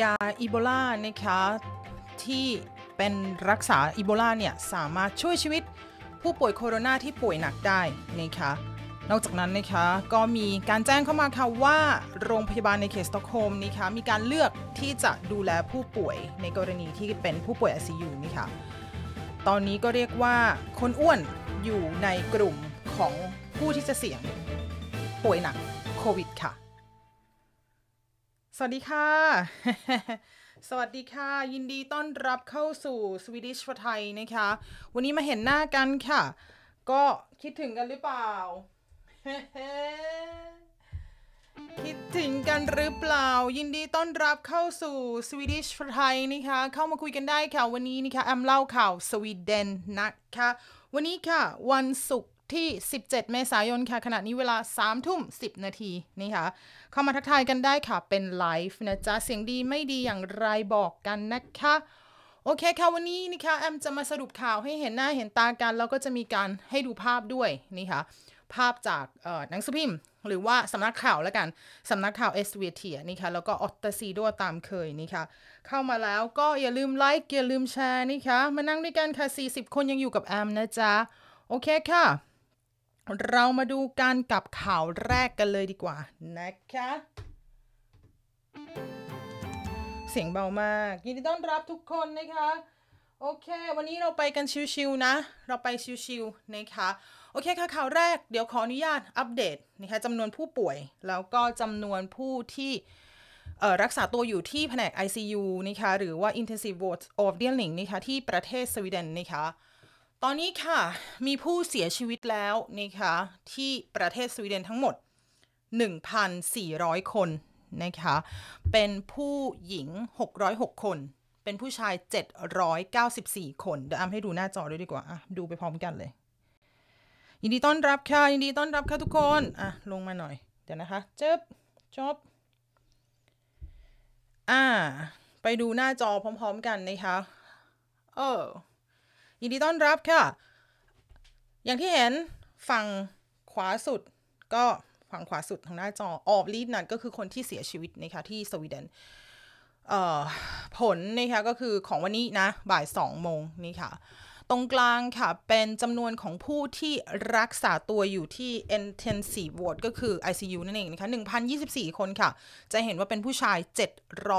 ยาอีโบลานะคะที่เป็นรักษาอีโบลาเนี่ยสามารถช่วยชีวิตผู้ป่วยโคโรนาที่ป่วยหนักได้นะคะนอกจากนั้นนะคะก็มีการแจ้งเข้ามาค่ะว่าโรงพยาบาลในเขตสตอกโฮล์มนะคะมีการเลือกที่จะดูแลผู้ป่วยในกรณีที่เป็นผู้ป่วย ICU นะคะตอนนี้ก็เรียกว่าคนอ้วนอยู่ในกลุ่มของผู้ที่จะเสี่ยงป่วยหนัก วัสดีค่ะ สวัสดีค่ะ ยินดีต้อนรับเข้าสู่ Swedish for Thai นะคะ วันนี้มาเห็นหน้ากันค่ะ ก็คิดถึงกันหรือเปล่า คิดถึงกันหรือเปล่า ยินดีต้อนรับเข้าสู่ Swedish for Thai นะคะ เข้ามาคุยกันได้ค่ะ วันนี้นะคะแอมเล่าข่าวสวีเดนนะคะ วันนี้ค่ะ วันศุกร์ ที่ 17 เมษายนค่ะ ขณะนี้เวลา 3 ทุ่ม 10 นาทีนี่ค่ะ เข้ามาทักทายกันได้ค่ะ เป็นไลฟ์นะจ๊ะ เสียงดีไม่ดีอย่างไรบอกกันนะคะ โอเคค่ะ วันนี้นะคะแอมจะมาสรุปข่าวให้เห็นหน้าเห็นตากัน แล้วก็จะมีการให้ดูภาพด้วยนี่ค่ะ ภาพจากหนังสือพิมพ์ หรือว่าสำนักข่าวแล้วกันสำนักข่าว SVT นี่ค่ะ แล้วก็ Åtta Sidor ตามเคยนี่ค่ะ เข้ามาแล้วก็อย่าลืมไลค์อย่าลืมแชร์นี่ค่ะ มานั่งด้วยกันค่ะ 40 คนยังอยู่กับแอมนะจ๊ะโอเคค่ะ เรามาดูการกับข่าวแรกกันเลยดีกว่านะคะ เสียงเบามาก ยินดีต้อนรับทุกคนนะคะ โอเค วันนี้เราไปกันชิวๆนะ เราไปชิวๆนะคะโอเคค่ะข่าวแรกเดี๋ยวขออนุญาตอัปเดตนะคะจำนวนผู้ป่วย แล้วก็จำนวนผู้ที่รักษาตัวอยู่ที่แผนก ICU นะคะหรือว่า Intensive Ward of d e a l i n g นะคะที่ประเทศสวีเดนนะคะ ตอนนี้ค่ะ มีผู้เสียชีวิตแล้วนะคะที่ประเทศสวีเดนทั้งหมด 1,400 คนนะคะเป็นผู้หญิง 606 คน เป็นผู้ชาย 794 คนเดี๋ยวอ้ำให้ดูหน้าจอด้วยดีกว่าอะดูไปพร้อมกันเลย ยินดีต้อนรับค่ะ ยินดีต้อนรับค่ะทุกคนอะลงมาหน่อย เดี๋ยวนะคะจบจบอ่า ไปดูหน้าจอพร้อม ๆ กันนะคะ เออ ยินดีต้อนรับค่ะ อย่างที่เห็นฝั่งขวาสุดก็ฝั่งขวาสุดของหน้าจอออบลีดนั่นก็คือคนที่เสียชีวิตนะคะที่สวีเดนผลนะคะก็คือของวันนี้นะ บ่าย2โมงนี่ค่ะ ตรงกลางค่ะ เป็นจำนวนของผู้ที่รักษาตัวอยู่ที่ intensive ward ก็คือ ICU นั่นเองนะคะ1,024 คนค่ะ จะเห็นว่าเป็นผู้ชาย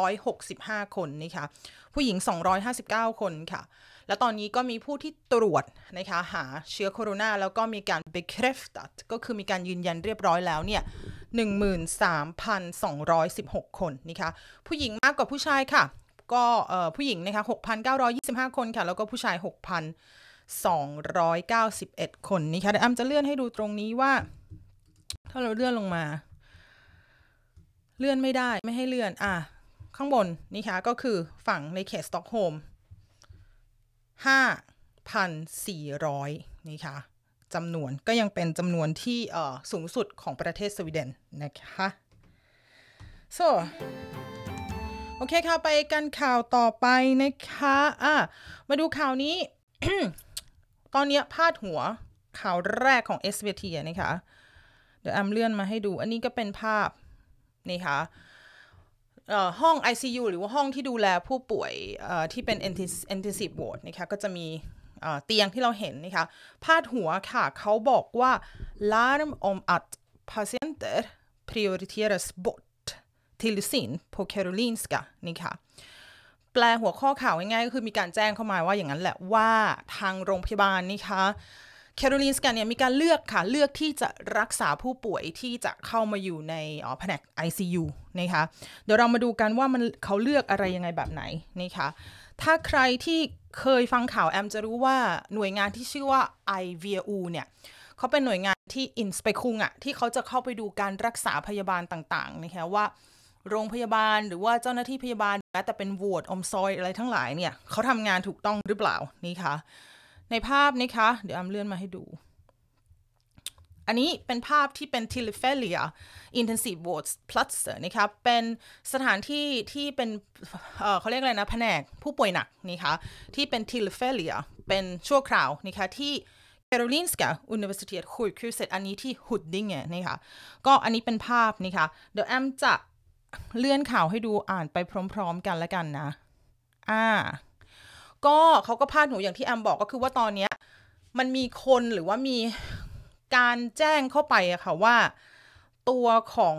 765 คนนะคะผู้หญิง 259 คนค่ะ แล้วตอนนี้ก็มีผู้ที่ตรวจนะคะหาเชื้อโคโรนาแล้วก็มีการ bekräftat ก็คือมีการยืนยันเรียบร้อยแล้วเนี่ย13,216 คนนะคะผู้หญิงมากกว่าผู้ชายค่ะ ก็ผู้หญิงนะคะ6,925 คนค่ะ แล้วก็ผู้ชาย 6,291 คนนี่ค่ะเดี๋ยวอ้ำจะเลื่อนให้ดูตรงนี้ว่า ถ้าเราเลื่อนลงมา เลื่อนไม่ได้ไม่ให้เลื่อนอะข้างบนนี่ค่ะก็คือฝั่งในเขตสต็อกโฮล์ม 5,400นี่ค่ะจำนวนก็ยังเป็นจำนวนที่สูงสุดของประเทศสวีเดนนะคะ so โอเคค่ะ ไปกันข่าวต่อไปนะคะอะมาดูข่าวนี้ ตอนนี้พาดหัวข่าวแรกของ s อ t นะคะ เดี๋ยวแอมเลื่อนมาให้ดู อันนี้ก็เป็นภาพ นี่ค่ะ ห้อง ICU หรือว่าห้องที่ดูแลผู้ป่วยที่เป็น intensive ward นะคะก็จะมีเตียงที่เราเห็นนะคะพาดหัวค่ะเขาบอกว่า larm om att patienter prioriteras bort till syn på Karolinska นี่ค่ะแปลหัวข้อข่าวง่ายๆก็คือมีการแจ้งเข้ามาว่าอย่างนั้นแหละว่าทางโรงพยาบาลนะคะ แคโรลีนสกันเนี่ยมีการเลือกค่ะ เลือกที่จะรักษาผู้ป่วยที่จะเข้ามาอยู่ในแผนก ICU นะคะเดี๋ยวเรามาดูกันว่ามันเขาเลือกอะไรยังไงแบบไหนนะคะถ้าใครที่เคยฟังข่าวแอมจะรู้ว่าหน่วยงานที่ชื่อว่า IVU เนี่ยเขาเป็นหน่วยงานที่อินสเปคุงอะที่เขาจะเข้าไปดูการรักษาพยาบาลต่างๆนะคะว่าโรงพยาบาลหรือว่าเจ้าหน้าที่พยาบาลแม้แต่เป็นวอร์ดอมซอยอะไรทั้งหลายเนี่ยเขาทำงานถูกต้องหรือเปล่านี่คะ ในภาพนะคะ เดี๋ยวอำเลื่อนมาให้ดู อันนี้เป็นภาพที่เป็น t i l i f e l i a Intensive Wards Plus นะคะเป็นสถานที่ที่เป็นเเขาเรียกอะไรนะ แผนกผู้ป่วยหนักนะคะที่เป็น t i l i f e l i a เป็นชั่วคราวนะคะที่ Karolinska Universitet Sjukhuset อันนี้ที่ Huddinge นะคะก็อันนี้เป็นภาพนะคะเดี๋ยวแอมจะเลื่อนข่าวให้ดูอ่านไปพร้อม ๆ กันแล้วกันนะ อ่า ก็เขาก็พาดหัวอย่างที่แอมบอกก็คือว่าตอนเนี้ยมันมีคนหรือว่ามีการแจ้งเข้าไปอะค่ะว่าตัวของ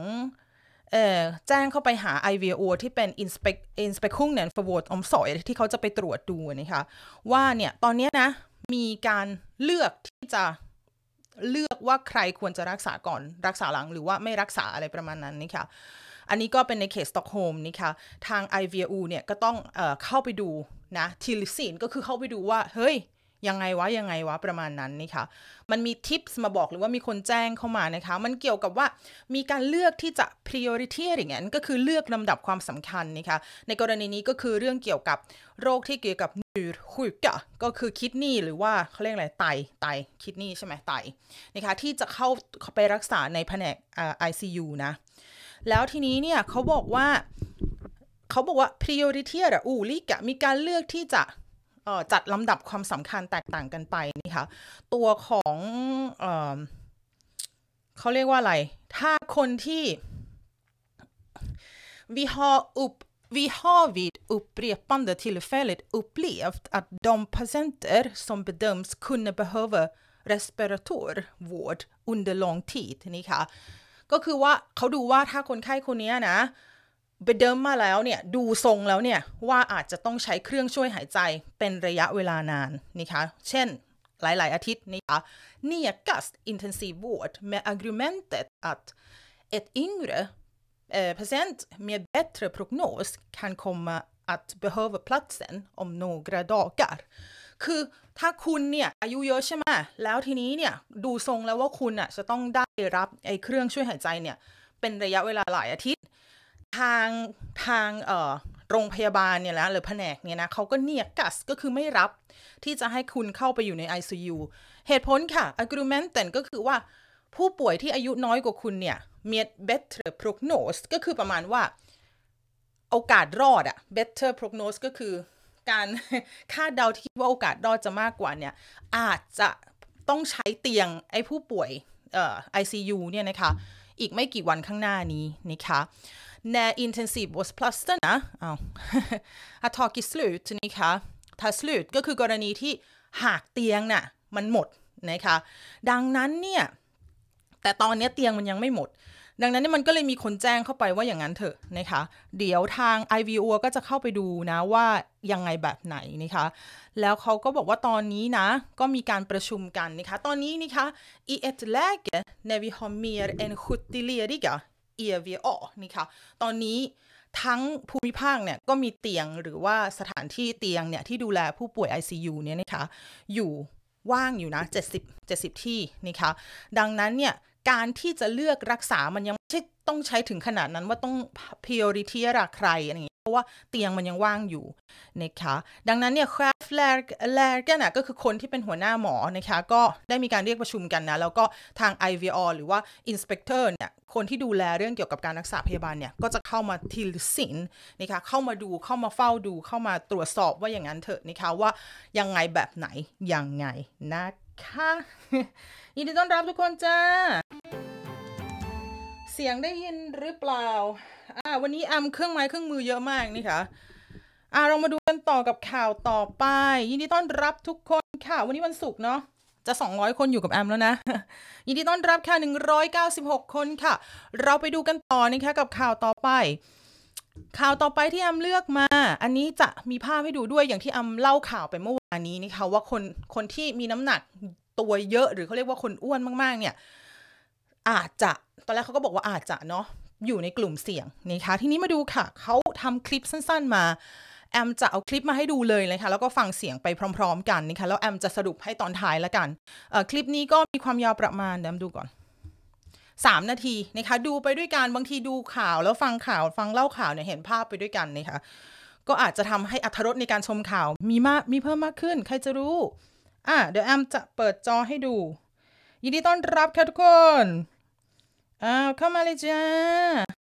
เอ่อแจ้งเข้าไปหา IVO ที่เป็น Inspect Inspektionen för vård omsorg ที่เขาจะไปตรวจดูนะคะว่าเนี่ยตอนนี้นะมีการเลือกที่จะเลือกว่าใครควรจะรักษาก่อนรักษาหลังหรือว่าไม่รักษาอะไรประมาณนั้นนี่ค่ะอันนี้ก็เป็นในเขตสตอกโฮล์มนี่ค่ะทาง IVO เนี่ยก็ต้องเอเข้าไปดู นะ tillsyn ก็คือเข้าไปดูว่า เฮ้ย ยังไงวะ ยังไงวะ ประมาณนั้นนี่ค่ะมันมีทิปส์มาบอกหรือว่ามีคนแจ้งเข้ามานะคะ มันเกี่ยวกับว่ามีการเลือกที่จะ priority อย่างนั้นก็คือเลือกลำดับความสำคัญนะคะ ในกรณีนี้ก็คือเรื่องเกี่ยวกับโรคที่เกี่ยวกับนูร์หุกะก็คือคิดนี่หรือว่าเขาเรียกอะไรไตไตคิดนี่ใช่ไหมไตนะคะที่จะเข้าไปรักษาในแผนก ICU นะ แล้วทีนี้เนี่ยเขาบอกว่า เขาบอกว่า priority อะอูลิกะมีการเลือกที่จะจัดลำดับความสำคัญแตกต่างกันไปนี่ค่ะตัวของเอเขาเรียกว่าอะไร ถ้าคนที่ vi har upp Vi har vid upprepande tillfället upplevt att de patienter som bedöms kunna behöva respiratorvård under lång tid นี่ค่ะ ก็คือว่าเขาดูว่าถ้าคนไข้คนนี้นะ ไปเดิมมาแล้วเนี่ยดูทรงแล้วเนี่ยว่าอาจจะต้องใช้เครื่องช่วยหายใจเป็นระยะเวลานานนะคะ เช่นหลาย ๆ อาทิตย์นะคะ nekas intensivvård med argumentet att ett yngre patient med bättre prognos kan komma att behöva platsen om några dagar คือถ้าคุณเนี่ยอายุเยอะใช่ไหมแล้วทีนี้เนี่ยดูทรงแล้วว่าคุณอะจะต้องได้รับไอ้เครื่องช่วยหายใจเนี่ยเป็นระยะเวลาหลายอาทิตย์ ทางทางเอ่อโรงพยาบาลเนี่ยนะหรือแผนกเนี่ยนะเขาก็เนียกัสก็คือไม่รับที่จะให้คุณเข้าไปอยู่ใน ICU เหตุผลค่ะ argumenten ก็คือว่าผู้ป่วยที่อายุน้อยกว่าคุณเนี่ยมี better prognosis ก็คือประมาณว่าโอกาสรอดอะ better prognosis ก็คือการคาดเดาที่ว่าโอกาสรอดจะมากกว่าเนี่ย อาจจะต้องใช้เตียงไอ้ผู้ป่วยเอ่อ ICU เนี่ยนะคะ อีกไม่กี่วันข้างหน้านี้นะคะ när intensivvårdsplasterna ja, har tagit slut นะคะถ้า slut ก็คือกรณีที่หากเตียงน่ะมันหมดนะคะดังนั้นเนี่ย แต่ตอนนี้เตียงมันยังไม่หมด ดังนั้นมันก็เลยมีคนแจ้งเข้าไปว่าอย่างนั้นเถอะนะคะ เดี๋ยวทาง IVO ก็จะเข้าไปดูนะว่ายังไงแบบไหนนะคะ แล้วเขาก็บอกว่าตอนนี้นะ ก็มีการประชุมกันนะคะ ตอนนี้นะคะ i ett läge när vi har mer än 70 lediga EVA นี่ค่ะ ตอนนี้ทั้งภูมิภาคเนี่ยก็มีเตียงหรือว่าสถานที่เตียงเนี่ยที่ดูแลผู้ป่วย ICU เนี่ยนะคะอยู่ว่างอยู่นะ 70 70 ที่นี่ค่ะดังนั้นเนี่ย การที่จะเลือกรักษามันยังไม่ใช่ต้องใช้ถึงขนาดนั้นว่าต้อง priority ระใครอะไรอย่างเงี้ยเพราะว่าเตียงมันยังว่างอยู่นะคะดังนั้นเนี่ยคราฟแลร์แลร์กันนะก็คือคนที่เป็นหัวหน้าหมอนะคะก็ได้มีการเรียกประชุมกันนะ แล้วก็ทาง IVR หรือว่า Inspector เนี่ยคนที่ดูแลเรื่องเกี่ยวกับการรักษาพยาบาลเนี่ยก็จะเข้ามาทิลสินนะคะเข้ามาดูเข้ามาเฝ้าดูเข้ามาตรวจสอบว่าอย่างนั้นเถอะนะคะว่ายังไงแบบไหนยังไงนะคะยินดีต้อนรับทุกคนจ้า เสียงได้ยินหรือเปล่า อ่า วันนี้อัมเครื่องไม้เครื่องมือเยอะมากนี่ค่ะ อ่าเรามาดูกันต่อกับข่าวต่อไป ยินดีต้อนรับทุกคนค่ะ วันนี้วันศุกร์เนาะจะ 200 คนอยู่กับแอมแล้วนะ ยินดีต้อนรับค่ะ 196 คนค่ะ เราไปดูกันต่อนะคะกับข่าวต่อไป ข่าวต่อไปที่แอมเลือกมา อันนี้จะมีภาพให้ดูด้วยอย่างที่แอมเล่าข่าวไปเมื่อวานนี้นะคะว่าคนคนที่มีน้ำหนักตัวเยอะ หรือเขาเรียกว่าคนอ้วนมากๆ เนี่ย อาจจะตอนแรกเขาก็บอกว่าอาจจะเนาะอยู่ในกลุ่มเสี่ยงนะคะทีนี้มาดูค่ะ เขาทำคลิปสั้น ๆ มาแอมจะเอาคลิปมาให้ดูเลยเลยค่ะแล้วก็ฟังเสียงไปพร้อม ๆ กันนะคะแล้วแอมจะสรุปให้ตอนท้ายละกันคลิปนี้ก็มีความยาวประมาณเดี๋ยวแอมดูก่อน 3 นาทีนะคะดูไปด้วยกันบางทีดูข่าวแล้วฟังข่าวฟังเล่าข่าวเนี่ยเห็นภาพไปด้วยกันนะคะก็อาจจะทำให้อัธรสในการชมข่าวมีมากมีเพิ่มมากขึ้น ใครจะรู้อะเดี๋ยวแอมจะเปิดจอให้ดู ยินดีต้อนรับค่ะทุกคน อ้าวเข้ามาเลยจ้า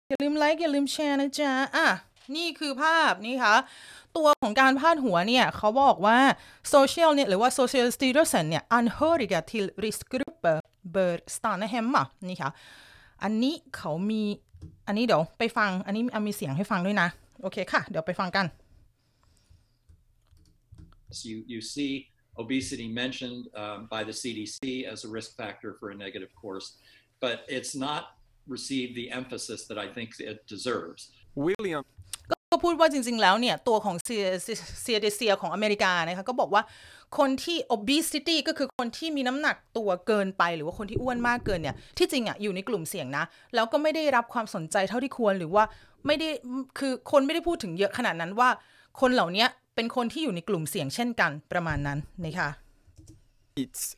อย่าลืมไลค์อย่าลืมแชร์นะจ๊ะอะนี่คือภาพนี่ค่ะ ตัวของการพาดหัวเนี่ยเขาบอกว่าโซเชียลเนี่ยหรือว่า social styrelsen เนี่ย anhöriga till riskgrupper bör stanna hemma นี่ค่ะ อันนี้เขามีอันนี้เดี๋ยวไปฟังอันนี้มีเสียงให้ฟังด้วยนะ โอเคค่ะ เดี๋ยวไปฟังกัน You, you see obesity mentioned um, by the CDC as a risk factor for a negative course, but it's not received the emphasis that I think it deserves. William ก็พูดว่าจริง ๆ แล้วเนี่ย ตัวของเซียเซียเดเซียของอเมริกานะคะก็บอกว่าคนที่ obesity ก็คือคนที่มีน้ำหนักตัวเกินไป หรือว่าคนที่อ้วนมากเกินเนี่ย ที่จริงอะอยู่ในกลุ่มเสี่ยงนะ แล้วก็ไม่ได้รับความสนใจเท่าที่ควรหรือว่าไม่ได้คือคนไม่ได้พูดถึงเยอะขนาดนั้นว่า คนเหล่านี้เป็นคนที่อยู่ในกลุ่มเสี่ยงเช่นกันประมาณนั้นนะคะ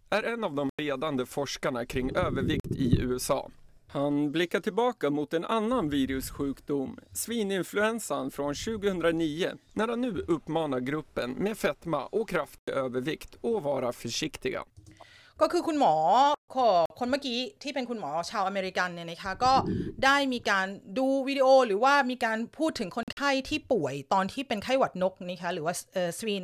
är en av de ledande forskarna kring övervikt i USA. Han blickar tillbaka mot en annan virussjukdom, svininfluensan från 2009, när han nu uppmanar gruppen med fetma och kraftig övervikt att vara försiktiga. ก็คือคุณหมอคนเมื่อกี้ที่เป็นคุณหมอชาวอเมริกันเนี่ยนะคะก็ได้มีการดูวิดีโอหรือว่ามีการพูดถึงคนไข้ที่ป่วยตอนที่เป็นไข้หวัดนกนะคะหรือว่าเออสวีน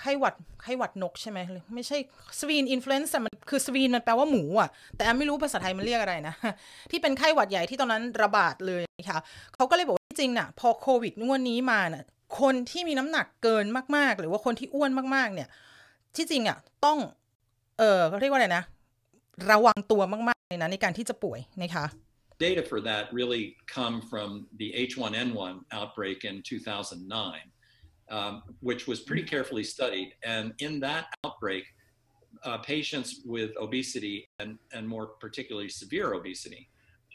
ไข้หวัดไข้หวัดนกใช่ไหมไม่ใช่ svininfluensa มันคือ svin มันแปลว่าหมูอะ แต่ไม่รู้ภาษาไทยมันเรียกอะไรนะ ที่เป็นไข้หวัดใหญ่ที่ตอนนั้นระบาดเลยนะคะเขาก็เลยบอกว่าจริงน่ะ พอโควิดงวดนี้มาน่ะคนที่มีน้ำหนักเกินมาก ๆ หรือว่าคนที่อ้วนมากๆ เนี่ย ที่จริงอะต้อง เออเขาเรียกว่าอะไรนะ ระวังตัวมากๆเลยนะในการที่จะป่วยนะคะ Data for that really come from the H1N1 outbreak in 2009. Um, which was pretty carefully studied. And in that outbreak, uh, patients with obesity and, and more particularly severe obesity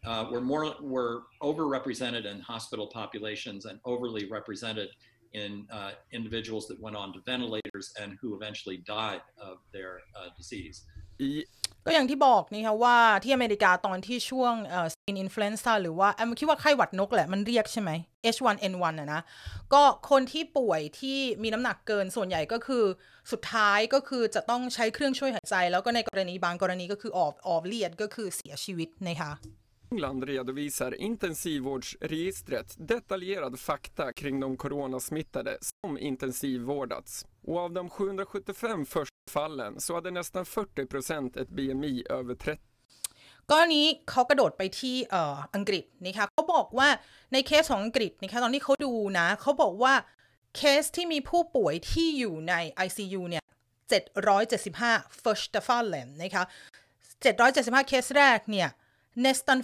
uh, were more were overrepresented in hospital populations and overly represented in uh, individuals that went on to ventilators and who eventually died of their uh, disease. ก็อย่างที่บอกนี่ค่ะว่าที่อเมริกาตอนที่ช่วงเอ่อ svininfluensa หรือว่าแอมคิดว่าไข้หวัดนกแหละมันเรียกใช่ไหม H1N1 อะนะ ก็คนที่ป่วยที่มีน้ำหนักเกินส่วนใหญ่ก็คือสุดท้ายก็คือจะต้องใช้เครื่องช่วยหายใจ แล้วก็ในกรณีบางกรณีก็คือ av avled ก็คือเสียชีวิตนะคะ England redovisar intensivvårdsregistret detaljerad fakta kring de coronasmittade som intensivvårdats. Och av de 775 första fallen så hade nästan 40 procent ett BMI över 30. ก็นี้เขากระโดดไปที่ออังกฤษนะคะเขาบอกว่าในเคสของอังกฤษนะคะตอนที่เขาดูนะเขาบอกว่าเคสที่มีผู้ป่วยที่อยู่ใน ICU เนี่ย 775 first fallen นะคะ775 เคสแรกเนี่ย nästan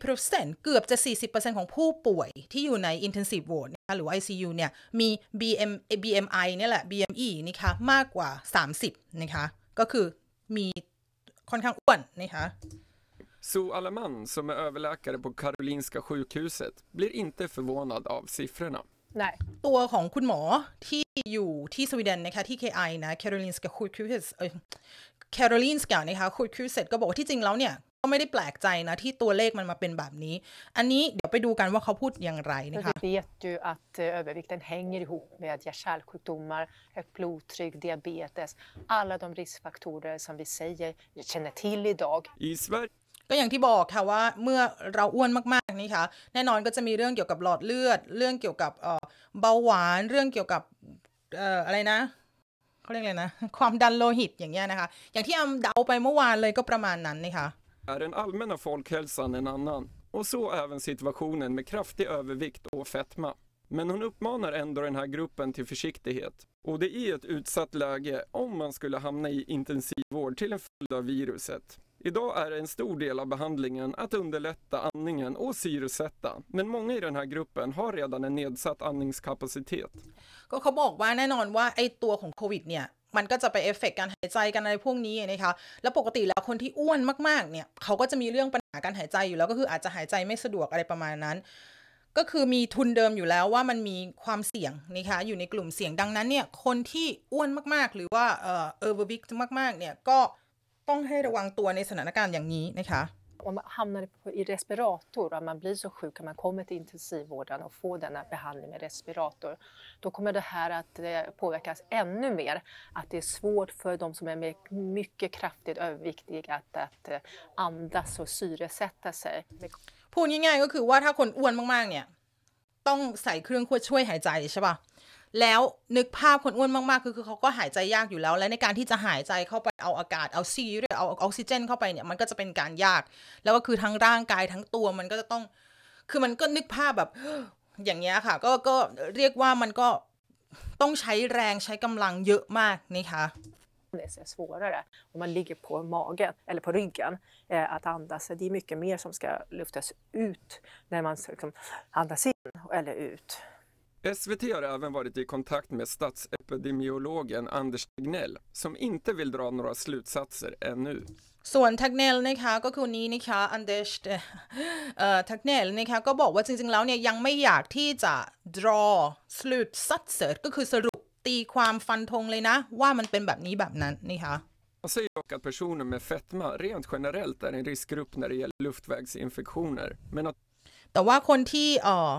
40%เกือบจะ 40%ของผู้ป่วยที่อยู่ใน intensive ward นะคะหรือ ICU เนี่ย มี BM BMI เนี่ยแหละ BME นะคะมากกว่า 30 นะคะ ก็คือมีค่อนข้างอ้วนนะคะ Su Alaman, som är överläkare på Karolinska sjukhuset, blir inte förvånad av siffrorna. ตัวของคุณหมอที่อยู่ที่สวีเดนนะคะที่ KI นะ Karolinska sjukhuset เออ Karolinska นะคะ sjukhuset ก็บอกว่าที่จริงแล้วเนี่ย ก็ไม่ได้แปลกใจนะที่ตัวเลขมันมาเป็นแบบนี้ อันนี้เดี๋ยวไปดูกันว่าเขาพูดอย่างไรนะคะ Vi vet ju att övervikten hänger ihop med hjärt-kärlsjukdomar, högt blodtryck, diabetes, alla de riskfaktorer som vi säger känner till idag. I Sverige ก็อย่างที่บอกค่ะว่าเมื่อเราอ้วนมากๆนี่ค่ะแน่นอนก็จะมีเรื่องเกี่ยวกับหลอดเลือด เรื่องเกี่ยวกับเบาหวานเรื่องเกี่ยวกับอะไรนะเขาเรียกอะไรนะ ความดันโลหิตอย่างเงี้ยนะคะ อย่างที่อำเดาไปเมื่อวานเลยก็ประมาณนั้นนะคะ är den allmänna folkhälsan en annan och så även situationen med kraftig övervikt och fetma. Men hon uppmanar ändå den här gruppen till försiktighet. Och det är ett utsatt läge om man skulle hamna i intensivvård till en följd av viruset. Idag är en stor del av behandlingen att underlätta andningen och syresätta, men många i den här gruppen har redan en nedsatt andningskapacitet. ก็เขาบอกว่าแน่นอนว่าไอ้ตัวของโควิดเนี่ย มันก็จะไปเอฟเฟกการหายใจกันอะไรพวกนี้นะคะ แล้วปกติแล้วคนที่อ้วนมากๆ เนี่ย เขาก็จะมีเรื่องปัญหาการหายใจอยู่แล้วก็คืออาจจะหายใจไม่สะดวกอะไรประมาณนั้น ก็คือมีทุนเดิมอยู่แล้วว่ามันมีความเสี่ยงนะคะอยู่ในกลุ่มเสี่ยงดังนั้นเนี่ยคนที่อ้วนมากๆ หรือว่าเออเออร์เบอร์บิกมากๆเนี่ยก็ต้องให้ระวังตัวในสถานการณ์อย่างนี้นะคะ om man hamnar i respirator, om man blir så sjuk att man kommer till intensivvården och får denna behandling med respirator, då kommer det här att eh, påverkas ännu mer. Att det är svårt för de som är mycket kraftigt överviktiga att, att eh, andas och syresätta sig. พูดง่ายๆก็คือว่าถ้าคนอ้วนมากๆเนี่ยต้องใส่เครื่องช่วยหายใจใช่ป่ะ แล้วนึกภาพคนอ้วนมากๆ คือคือเขาก็หายใจยากอยู่แล้ว และในการที่จะหายใจเข้าไปเอาอากาศเอาซีหรือเอาออกซิเจน เข้าไปเนี่ยมันก็จะเป็นการยาก แล้วก็คือทั้งร่างกายทั้งตัวมันก็จะต้อง คือมันก็นึกภาพแบบอย่างเงี้ยค่ะ ก็ก็เรียกว่ามันก็ต้องใช้แรงใช้กำลังเยอะมากนะคะ det är svårare om man ligger på magen eller på ryggen eh, att andas. Det är mycket mer som ska lyftas ut när man liksom andas in eller ut. SVT har även varit i kontakt med statsepidemiologen Anders Tegnell som inte vill dra några slutsatser ännu. ส่วนทักเนลนะคะก็คือนี้นะคะอันเดชเอ่อทักเนลนะคะก็บอกว่าจริงๆแล้วเนี่ยยังไม่อยากที่จะ draw สรุปสัดเสริก็คือสรุปตีความฟันธงเลยนะ säger dock att personer med fetma rent generellt är en riskgrupp när det gäller luftvägsinfektioner, men att แต่ว่าคนที่เอ่อ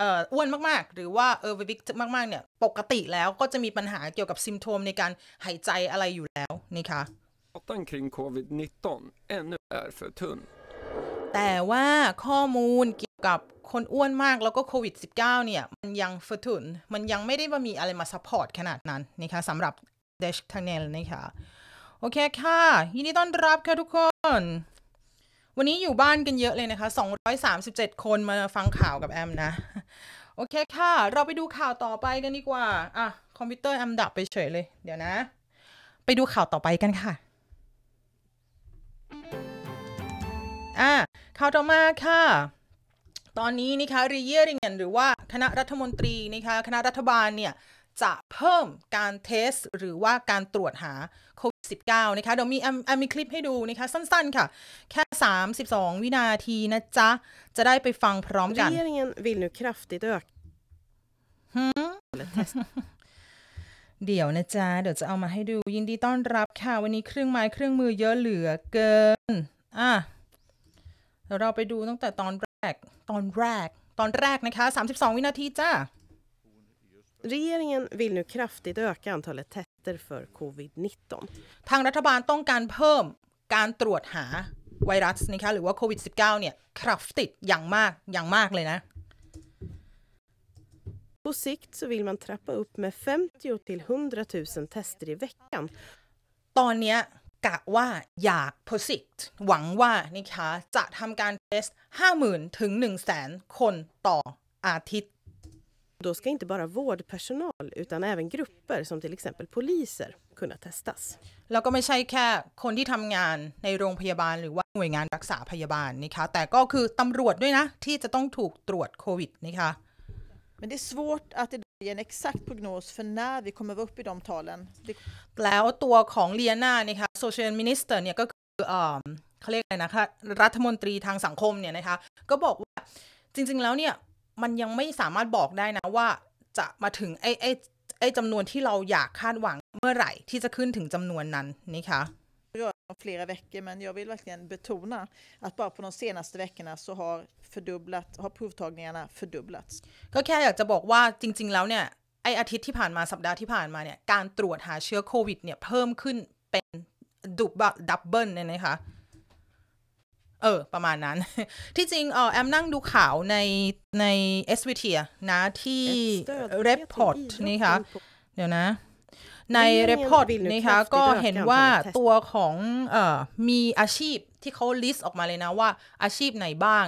อ่ออ้วนมากๆ หรือว่าเออวิกมากๆเนี่ย ปกติแล้วก็จะมีปัญหาเกี่ยวกับซิมโทมในการหายใจอะไรอยู่แล้วนะคะ datan kring covid-19 ännu är för tunn. แต่ว่าข้อมูลเกี่ยวกับคนอ้วนมากแล้วก็โควิด -19 เนี่ย มันยัง för tunn มันยังไม่ได้ว่ามีอะไรมา support ขนาดนั้นนะคะสำหรับเดชท n เนลนะคะ โอเคค่ะ ยินดีต้อนรับค่ะทุกคน วันนี้อยู่บ้านกันเยอะเลยนะคะ 237 คนมาฟังข่าวกับแอมนะ โอเคค่ะ เราไปดูข่าวต่อไปกันดีกว่า อะ คอมพิวเตอร์แอมดับไปเฉยเลย เดี๋ยวนะ ไปดูข่าวต่อไปกันค่ะ อะ ข่าวต่อมาค่ะตอนนี้นะคะรีเยริงหรือว่าคณะรัฐมนตรีนะคะคณะรัฐบาลเนี่ยจะเพิ่มการเทสหรือว่าการตรวจหาโค -19 นะคะ เดี๋ยวมีแอมแอมมีคลิปให้ดูนะคะ สั้นๆค่ะ แค่ 32 วินาทีนะจ๊ะ จะได้ไปฟังพร้อมกัน Regeringen vill nu kraftigt öka เดี๋ยวนะจ๊ะ เดี๋ยวจะเอามาให้ดู ยินดีต้อนรับค่ะ วันนี้เครื่องไม้เครื่องมือเยอะเหลือเกิน อะเดี๋ยวเราไปดูตั้งแต่ตอนแรก ตอนแรก ตอนแรกนะคะ 32 วินาทีจ้า Regeringen vill nu kraftigt öka antalet tester för covid-19. ทางรัฐบาลต้องการเพิ่มการตรวจหาไวรัสนะคะหรือว่าโควิด -19 เนี่ยคราฟติดอย่างมากอย่างมากเลยนะ På sikt så vill man trappa upp med 50 till 100 000 tester i veckan. ตอนเนี้ยกะว่าอยาก posict หวังว่านะคะจะทำการเทส 50,000 ถึง 100,000 คนต่ออาทิตย์ Då ska inte bara vårdpersonal utan även grupper som till exempel poliser kunna testas. แล้วก็ไม่ใช่แค่คนที่ทำงานในโรงพยาบาลหรือว่าหน่วยงานรักษาพยาบาลนะคะแต่ก็คือตำรวจด้วยนะที่จะต้องถูกตรวจโควิดนะคะ Men det är svårt att idag ge en exakt prognos för när vi kommer vara uppe i de talen. Det แล้วตัวของเลียนาเนี่ยค่ะโซเชียลมินิสเตอร์เนี่ยก็คือเอ่อเขาเรียกอะไรนะคะรัฐมนตรีทางสังคมเนี่ยนะคะก็บอกว่าจริงๆแล้วเนี่ย มันยังไม่สามารถบอกได้นะว่าจะมาถึงไอ้ไอ้ไอ้จำนวนที่เราอยากคาดหวังเมื่อไหร่ที่จะขึ้นถึงจำนวนนั้นนะคะ rör sig om flera veckor, men jag vill verkligen betona att bara på de senaste veckorna så har, fördubblat, har provtagningarna fördubblats. ก็แค่อยากจะบอกว่าจริง ๆ แล้วเนี่ยไออาทิตย์ที่ผ่านมาสัปดาห์ที่ผ่านมาเนี่ยการตรวจหาเชื้อโควิดเนี่ยเพิ่มขึ้นเป็นดุบดับเบิลเนี่ยนะคะ เออ ประมาณนั้น ที่จริงเออแอมนั่งดูข่าวในใน SVT อะนะที่ Ett stöd Report till นี่ค่ะ idrotten på เดี๋ยวนะ ใน Regeringen report vill nu นะคะ kraftigt ก็ öka เห็นว่า antalet test ตัวของเอ่อมีอาชีพที่เขา list ออกมาเลยนะว่าอาชีพไหนบ้าง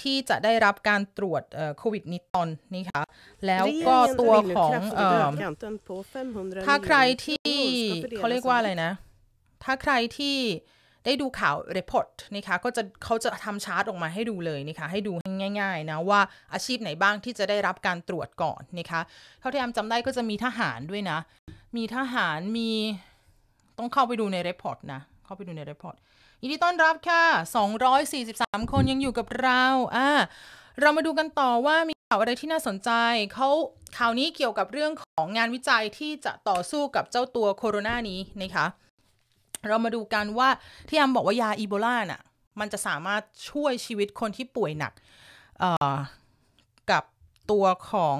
ที่จะได้รับการตรวจเอ่อโควิดนี้ตอนนี้ค่ะ แล้วก็ Regeringen ตัว vill nu ของ kraftigt เอ่อ öka antalet på 500ถ้าใคร miljoner ที่ kronor ska เขาเรียก fördelas ว่า som อะไรนะ ถ้าใครที่ ได้ดูข่าว report นะคะก็จะเขาจะทำชาร์ตออกมาให้ดูเลยนะคะให้ดูง่ายๆนะว่าอาชีพไหนบ้างที่จะได้รับการตรวจก่อนนะคะเท่าที่แอมจำได้ก็จะมีทหารด้วยนะ มีทหารมีต้องเข้าไปดูใน report นะเข้าไปดูใน report ยินดีต้อนรับค่ะ 243 คนยังอยู่กับเราอ่าเรามาดูกันต่อว่ามีข่าวอะไรที่น่าสนใจเขาข่าวนี้เกี่ยวกับเรื่องของงานวิจัยที่จะต่อสู้กับเจ้าตัวโคโรนานี้นะคะ เรามาดูกันว่าที่แอมบอกว่ายาอีโบลาน่ะมันจะสามารถช่วยชีวิตคนที่ป่วยหนักกับตัวของ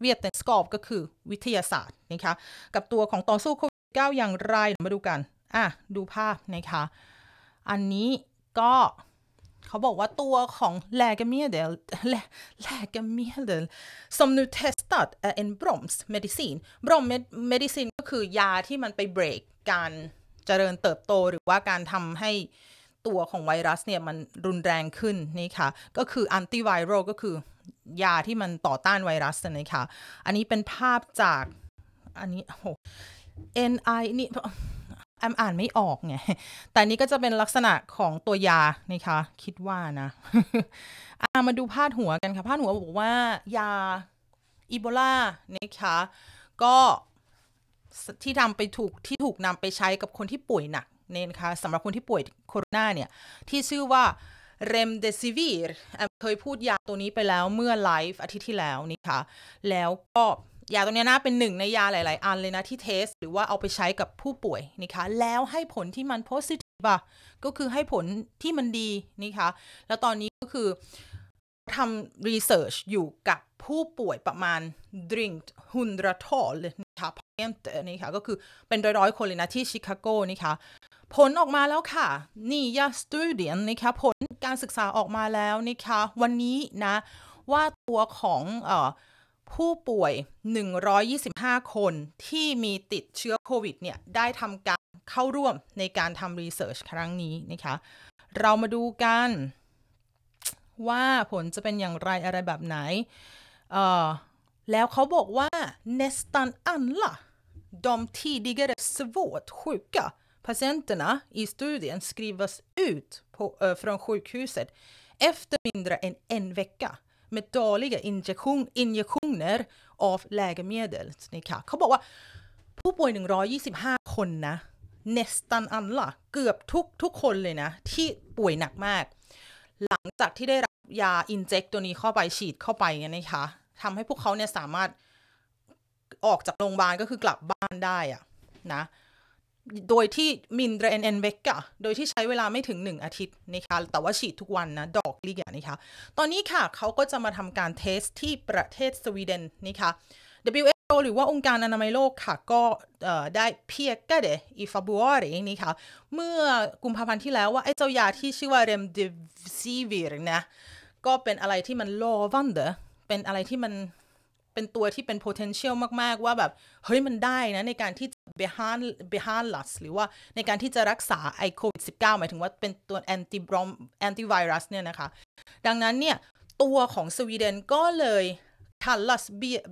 เวียดเนสกอบก็คือวิทยาศาสตร์นะคะกับตัวของต่อสู้โควิด9อย่างไรมาดูกันอะดูภาพนะคะอันนี้ก็เขาบอกว่าตัวของ läkemedel läkemedel som nu testat är en bromsmedicin bromsmedicin ก็คือยาที่มันไปเบรกการ เจริญเติบโตหรือว่าการทำให้ตัวของไวรัสเนี่ยมันรุนแรงขึ้นนี่ค่ะ ก็คืออันติไวรัลก็คือยาที่มันต่อต้านไวรัสนะคะอันนี้เป็นภาพจากอันนี้โอ้ NI นี่แอมอ่านไม่ออกไง แต่นี้ก็จะเป็นลักษณะของตัวยานะคะ คิดว่านะอามาดูพาดหัวกันค่ะ พาดหัวบอกว่ายาอีโบลานะคะ ก็ ที่ทำไปถูกที่ถูกนำไปใช้กับคนที่ป่วยหนักเนี่ยนะคะสำหรับคนที่ป่วยโคโรนาเนี่ย ที่ชื่อว่า Remdesivir เคยพูดยาตัวนี้ไปแล้วเมื่อไลฟ์อาทิตย์ที่แล้วนี่ค่ะ แล้วก็ยาตัวนี้นะเป็นหนึ่งในยาหลาย ๆ อันเลยนะที่ test หรือว่าเอาไปใช้กับผู้ป่วยนะคะ แล้วให้ผลที่มัน positive อะก็คือให้ผลที่มันดีนี่ค่ะแล้วตอนนี้ก็คือ ทำ research อยู่กับผู้ป่วยประมาณ drygt hundratal เลยนะคะ patienter นี่ค่ะ ก็คือเป็นร้อยๆคนเลยนะที่ชิคาโกนี่ค่ะ ผลออกมาแล้วค่ะนี่ยาสตูเดียนนะคะผลการศึกษาออกมาแล้วนะคะวันนี้นะ ว่าตัวของเอ่อผู้ป่วย 125 คนที่มีติดเชื้อโควิดเนี่ย ได้ทำการเข้าร่วมในการทำรีเสิร์ชครั้งนี้นะคะ เรามาดูกัน ว่าผลจะเป็นอย่างไรอะไรแบบไหน เอ่อแล้วเขาบอกว่า nästan alla de tidigare svårt sjuka patienterna i studien skrivas ut på, äh, från sjukhuset efter mindre än en vecka med dåliga injektion, injektioner av läkemedel นี่ค่ะเขาบอกว่าผู้ป่วย 125 คนนะ nästan alla เกือบทุกทุกคนเลยนะ ที่ป่วยหนักมาก หลังจากที่ได้รับยา inject ตัวนี้เข้าไปฉีดเข้าไปเนี่ยนะคะทำให้พวกเขาเนี่ยสามารถออกจากโรงพยาบาลก็คือกลับบ้านได้อะนะโดยที่ mindre än en vecka โดยที่ใช้เวลาไม่ถึง 1 อาทิตย์นะคะแต่ว่าฉีดทุกวันนะ daglig นะคะ ตอนนี้ค่ะเขาก็จะมาทำการ test ที่ประเทศสวีเดนนะคะ WHO หรือว่าองค์การอนามัยโลกค่ะ ก็ได้ pekade i februari นี่ค่ะ เมื่อกุมภาพันธ์ที่แล้วว่า ไอ้เจ้ายาที่ชื่อว่าเรมเดซีวีรนะ ก็เป็นอะไรที่มันโลวันเดอเป็นอะไรที่มันเป็นตัวที่เป็น potential มาก ๆ ว่าแบบ เฮ้ยมันได้นะ ในการที่จะ behan behandlas หรือว่าในการที่จะรักษาไอโควิด -19 หมายถึงว่าเป็นตัว anti brom antivirus เนี่ยนะคะ ดังนั้นเนี่ย ตัวของสวีเดนก็เลย kallas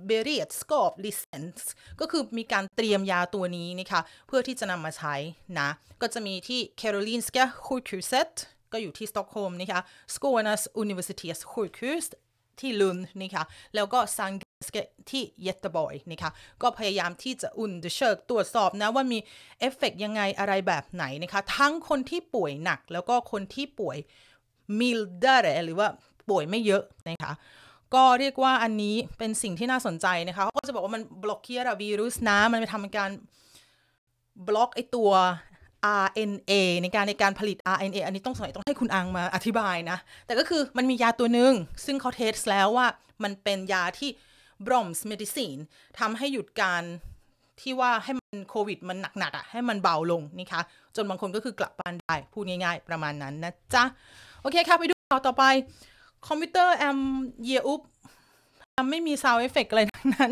beredskap licens ก็คือมีการเตรียมยาตัวนี้นะคะเพื่อที่จะนำมาใช้นะ ก็จะมีที่ Karolinska sjukhuset ก็อยู่ที่สต็อกโฮล์มนะคะ Skånes universitetssjukhus ที่ Lund นะคะแล้วก็ Sahlgrenska ที่ Göteborg นะคะก็พยายามที่จะ undersöka ตรวจสอบนะว่ามีเอฟเฟกยังไงอะไรแบบไหนนะคะ ทั้งคนที่ป่วยหนักแล้วก็คนที่ป่วย mildare หรือว่าป่วยไม่เยอะนะคะ ก็เรียกว่าอันนี้เป็นสิ่งที่น่าสนใจนะคะเขาก็จะบอกว่ามัน blockerar virus นะ มันไปทำการบล็อกไอตัว RNA ในการในการผลิต RNA อันนี้ต้องสมัยต้องให้คุณอังมาอธิบายนะ แต่ก็คือมันมียาตัวหนึ่งซึ่งเขา test แล้วว่ามันเป็นยาที่ bromsmedicin ทำให้หยุดการที่ว่าให้มันโควิดมันหนักๆอะ่ะให้มันเบาลงนี่คะ จนบางคนก็คือกลับบ้านได้ พูดง่ายๆ ประมาณนั้นนะจ๊ะ โอเคค่ะ ไปดูข่าวต่อไป คอมพิวเตอร์แอม ge upp ไม่มี sound effect อะไรทั้งนั้น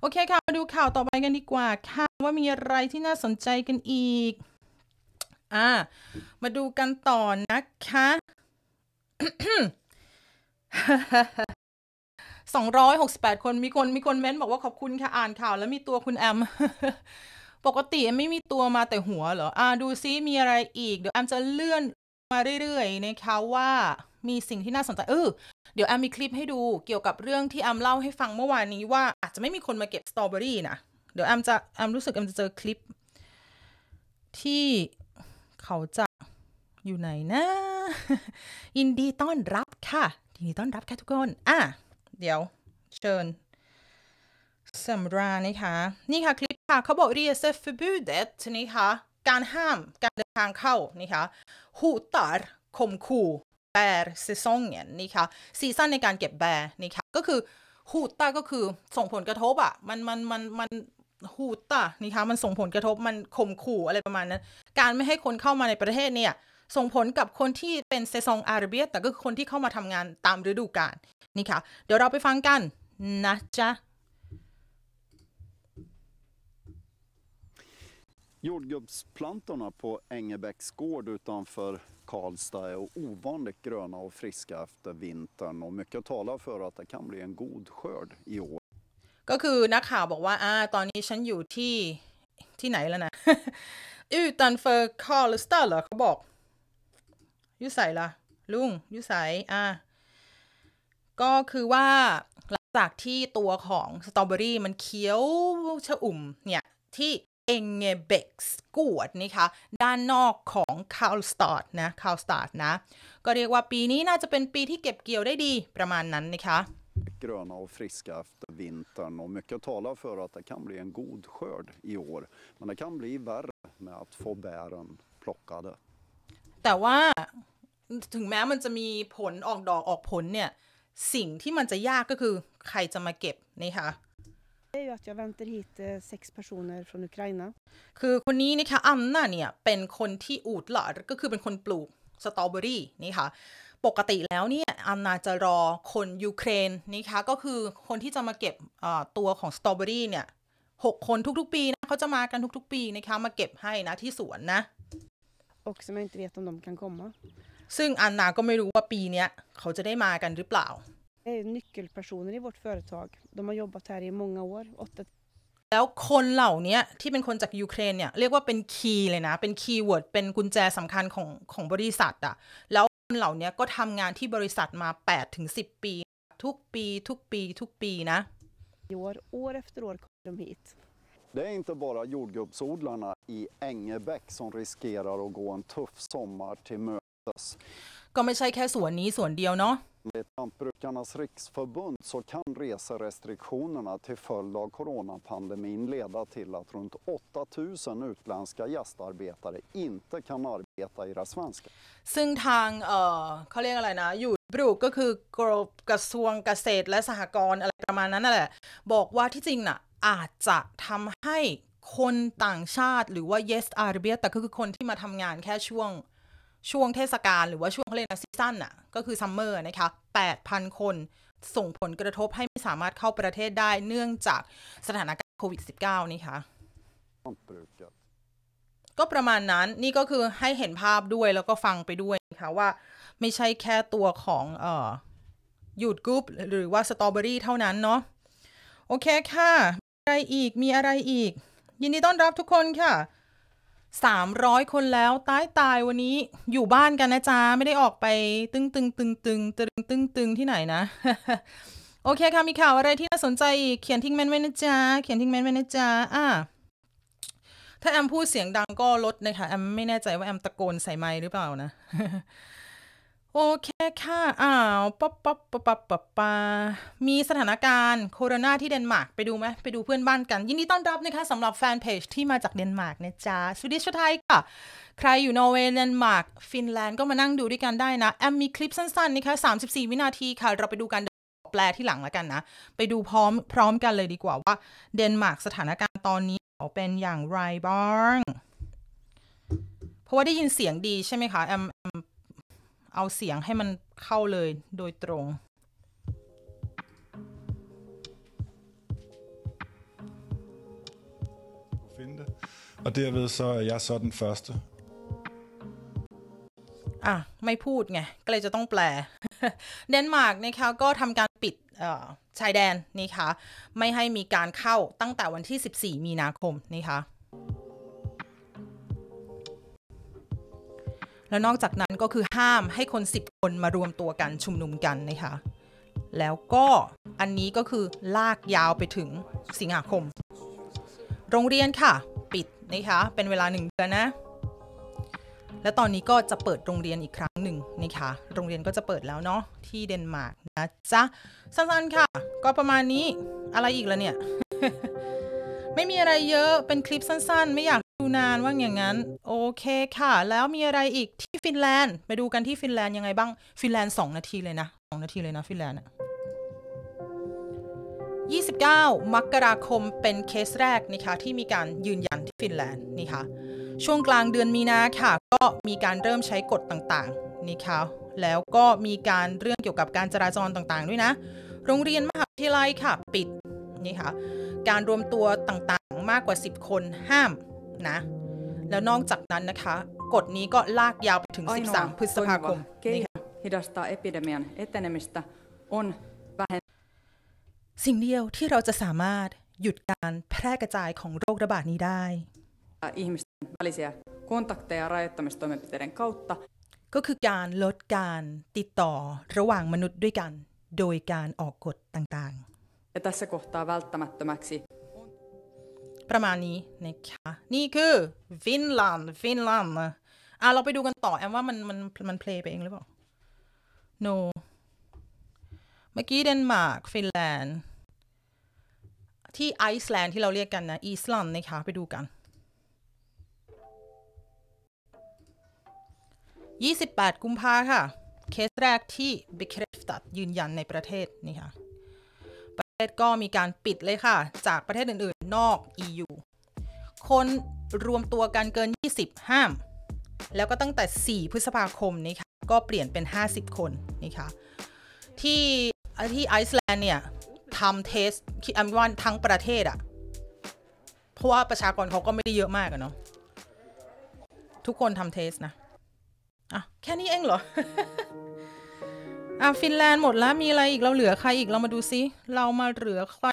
โอเคค่ะ มาดูข่าวต่อไปกันดีกว่าค่ะ ว่ามีอะไรที่น่าสนใจกันอีก อ่า มาดูกันต่อนะคะสองร้อยหกสิบแปดคนมีคนมีคนเม้นบอกว่าขอบคุณค่ะ อ่านข่าวแล้วมีตัวคุณแอม ปกติไม่มีตัวมาแต่หัวเหรอ อ่า ดูซิมีอะไรอีก เดี๋ยวแอมจะเลื่อนมาเรื่อยๆนะคะว่า มีสิ่งที่น่าสนใจเออเดี๋ยวแอมมีคลิปให้ดูเกี่ยวกับเรื่องที่แอมเล่าให้ฟังเมื่อวานนี้ว่าอาจจะไม่มีคนมาเก็บสตรอเบอรี่นะเดี๋ยวแอมจะแอมรู้สึกแอมจะเจอคลิป ที่เขาจะอยู่ไหนนะ ยินดีต้อนรับค่ะยินดีต้อนรับค่ะทุกคนอะเดี๋ยวเชิญสำราญนะคะนี่ค่ะคลิปค่ะเขาบอก reseförbudet นี่ค่ะการห้ามการเดินทางเข้านี่ค่ะ hotar ข่มขู่ bärsäsong เนี่ยนี่ค่ะ season ในการเก็บ bär นี่ค่ะก็คือ hota ก็คือส่งผลกระทบอะมันมันมันมัน hota นี่ค่ะมันส่งผลกระทบมันข่มขู่อะไรประมาณนั้น การไม่ให้คนเข้ามาในประเทศเนี่ยส่งผลกับคนที่เป็น säsongsarbetare แต่ก็คือคนที่เข้ามาทำงานตามฤดูกาลนี่ค่ะ เดี๋ยวเราไปฟังกันนะจ๊ะ Jordgubbsplantorna på Engebäcks gård utanför Karlstad är ovanligt gröna och friska efter vintern och mycket talar för att det kan bli en god skörd i år. ก็คือนักข่าวบอกว่าอ่าตอนนี้ฉันอยู่ที่ที่ไหนแล้วนะ utanför Karlstad เหรอเขาบอกอยู่ใส่ละลุงอยู่ใส่อ่าก็คือว่าหลังจากที่ตัวของสตรอเบอรี่มันเขียวชะอุ่มเนี่ยที่ Ängebäcks gård นะคะด้านนอกของ Karlstad นะ Karlstad นะ ก็เรียกว่าปีนี้น่าจะเป็นปีที่เก็บเกี่ยวได้ดีประมาณนั้นนะคะ gröna och friska efter vintern och mycket talar för att det kan bli en god skörd i år. Men det kan bli värre med att få bären plockade. แต่ว่าถึงแม้มันจะมีผลออกดอกออกผลเนี่ย สิ่งที่มันจะยากก็คือใครจะมาเก็บนี่ค่ะ Det är ju att jag väntar hit eh, sex personer från Ukraina. คือคนนี้นะคะอันน่าเนี่ยเป็นคนที่อูดหลอดก็คือเป็นคนปลูกสตรอเบอรี่นี่ค่ะ ปกติแล้วเนี่ยอันนาจะรอคนยูเครนนะคะก็คือคนที่จะมาเก็บเอ่อตัวของสตรอเบอรี่เนี่ยหกคนทุกๆ ปีนะเขาจะมากันทุกๆ ปีนะคะมาเก็บให้นะที่สวนนะ Och som jag inte vet om de kan komma. ซึ่งอันนาก็ไม่รู้ว่าปีเนี้ยเขาจะได้มากันหรือเปล่า Det är nyckelpersoner i vårt företag. De har jobbat här i många år. Åtta แล้วคนเหล่านี้ที่เป็นคนจากยูเครนเนี่ยเรียกว่าเป็นคีย์เลยนะ เป็นคีย์เวิร์ดเป็นกุญแจสำคัญของของบริษัทอะแล้วคนเหล่านี้ก็ทำงานที่บริษัทมา8ถึง10 ปี ทุกปี ทุกปี ทุกปีนะ år, år efter år kommer de hit. Det är inte bara jordgubbsodlarna i Engebäck som riskerar att gå en tuff sommar till mötes. ก็ไม่ใช่แค่สวนนี้สวนเดียวเนาะ Enligt Lantbrukarnas riksförbund så kan reserestriktionerna till följd av coronapandemin leda till att runt 8000 utländska gästarbetare inte kan arbeta i det svenska ซึ่งทางเออเขาเรียกอะไรนะอยู่บรูกก็คือกรมกระทรวงเกษตรและสหกรณ์อะไรประมาณนั้นนั่นแหละ บอกว่าที่จริงน่ะอาจจะทำให้คนต่างชาติหรือว่า yes a r b i a แต่ก็คือคนที่มาทำงานแค่ช่วง ช่วงเทศกาลหรือว่าช่วงเขาเรียก season น่ะก็คือ summer นะคะ8,000 คนส่งผลกระทบให้ไม่สามารถเข้าประเทศได้เนื่องจากสถานการณ์โควิด -19 นี่ค่ะก็ประมาณนั้นนี่ก็คือให้เห็นภาพด้วยแล้วก็ฟังไปด้วยนะคะว่าไม่ใช่แค่ตัวของเอ่อ jordgubb หรือว่าสตรอเบอรี่เท่านั้นเนาะโอเคค่ะ อะไรอีกมีอะไรอีก ยินดีต้อนรับทุกคนค่ะ 300 คนแล้วตายตายวันนี้อยู่บ้านกันนะจ๊ะ ไม่ได้ออกไปตึงตึงตึงตึงตึงตึงตึงที่ไหนนะ โอเคค่ะ มีข่าวอะไรที่น่าสนใจอีก เขียนทิ้งแมนไว้นะจ๊ะ เขียนทิ้งแมนไว้นะจ๊ะ อ่าถ้าแอมพูดเสียงดังก็ลดนะคะแอมไม่แน่ใจว่าแอมตะโกนใส่ไมค์หรือเปล่านะ โอเคค่ะ อ้าวป๊อปป๊อปป๊อปป๊อปป๊อปปามีสถานการณ์โคโรนาที่เดนมาร์กไปดูไหมไปดูเพื่อนบ้านกัน ยินดีต้อนรับนะคะสำหรับแฟนเพจที่มาจากเดนมาร์กนะจ๊ะสวัสดีชาวไทยค่ะ ใครอยู่นอร์เวย์เดนมาร์กฟินแลนด์ก็มานั่งดูด้วยกันได้นะ แอมมีคลิปสั้นๆนะคะ34 วินาทีค่ะ เราไปดูกันแปลที่หลังแล้วกันนะ ไปดูพร้อมพร้อมกันเลยดีกว่าว่าเดนมาร์กสถานการณ์ตอนนี้เป็นอย่างไรบ้าง เพราะว่าได้ยินเสียงดีใช่ไหมคะแอม เอาเสียงให้มันเข้าเลยโดยตรง finde det. Og derved så er jeg så den første. อะ ไม่พูดไง ก็เลยจะต้องแปล เดนมาร์กนะคะก็ทำการปิดเอ่อชายแดนนี่คะไม่ให้มีการเข้าตั้งแต่วันที่ 14 มีนาคมนี่คะ แล้วนอกจากนั้นก็คือห้ามให้คน 10 คนมารวมตัวกันชุมนุมกันนะคะแล้วก็อันนี้ก็คือลากยาวไปถึงสิงหาคม โรงเรียนค่ะ ปิดนะคะเป็นเวลาหนึ่งเดือนนะ และตอนนี้ก็จะเปิดโรงเรียนอีกครั้งหนึ่งนะคะโรงเรียนก็จะเปิดแล้วเนาะที่เดนมาร์กนะจ๊ะสั้นๆค่ะ ก็ประมาณนี้อะไรอีกละเนี่ย ไม่มีอะไรเยอะเป็นคลิปสั้นๆ ไม่อยากดูนานว่าอย่างนั้น โอเคค่ะ แล้วมีอะไรอีกที่ฟินแลนด์ ไปดูกันที่ฟินแลนด์ยังไงบ้าง ฟินแลนด์ 2 นาทีเลยนะ2นาทีเลยนะฟินแลนด์29 มกราคมเป็นเคสแรกนะคะที่มีการยืนยันที่ฟินแลนด์นี่ค่ะ ช่วงกลางเดือนมีนาค่ะ ก็มีการเริ่มใช้กฎต่างๆนี่ค่ะแล้วก็มีการเรื่องเกี่ยวกับการจราจรต่างๆ ด้วยนะ โรงเรียนมหาวิทยาลัยค่ะ ปิดนี่ค่ะ การรวมตัวต่างๆ มากกว่า 10 คนห้ามนะ แล้วนอกจากนั้นนะคะ กฎนี้ก็ลากยาวไปถึง 13 พฤษภาคม keino hidastaa epidemian etenemistä on vähen สิ่งเดียวที่เราจะสามารถหยุดการแพร่กระจายของโรคระบาดนี้ได้ ihmisten välisiä kontakteja rajoittamistoimenpiteiden kautta ก็คือการลดการติดต่อระหว่างมนุษย์ด้วยกัน โดยการออกกฎต่าง ja tässä kohtaa välttämättömäksi ประมาณนี้นะคะนี่คือฟินแลนด์ฟินแลนด์อะเราไปดูกันต่อแอมว่ามันมันมัน play ไปเองหรือเปล่า เนาะ เมื่อกี้เดนมาร์กฟินแลนด์ ที่ไอซ์แลนด์ที่เราเรียกกันนะ Island นะคะไปดูกัน 28 กุมภาค่ะ เคสแรกที่ bekräftat ยืนยันในประเทศนี่ค่ะ ก็มีการปิดเลยค่ะ จากประเทศอื่น ๆ นอก EU คนรวมตัวกันเกิน 20 ห้าม แล้วก็ตั้งแต่ 4 พฤษภาคมนี้ค่ะก็เปลี่ยนเป็น 50 คนนี่ค่ะที่ที่ไอซ์แลนด์เนี่ยทำ test คิดอันว่าทั้งประเทศอะเพราะว่าประชากรเขาก็ไม่ได้เยอะมากอะเนาะทุกคนทำ test นะอะแค่นี้เองเหรอ อะฟินแลนด์หมดแล้วมีอะไรอีกเราเหลือใครอีกเรามาดูซิเรามาเหลือใคร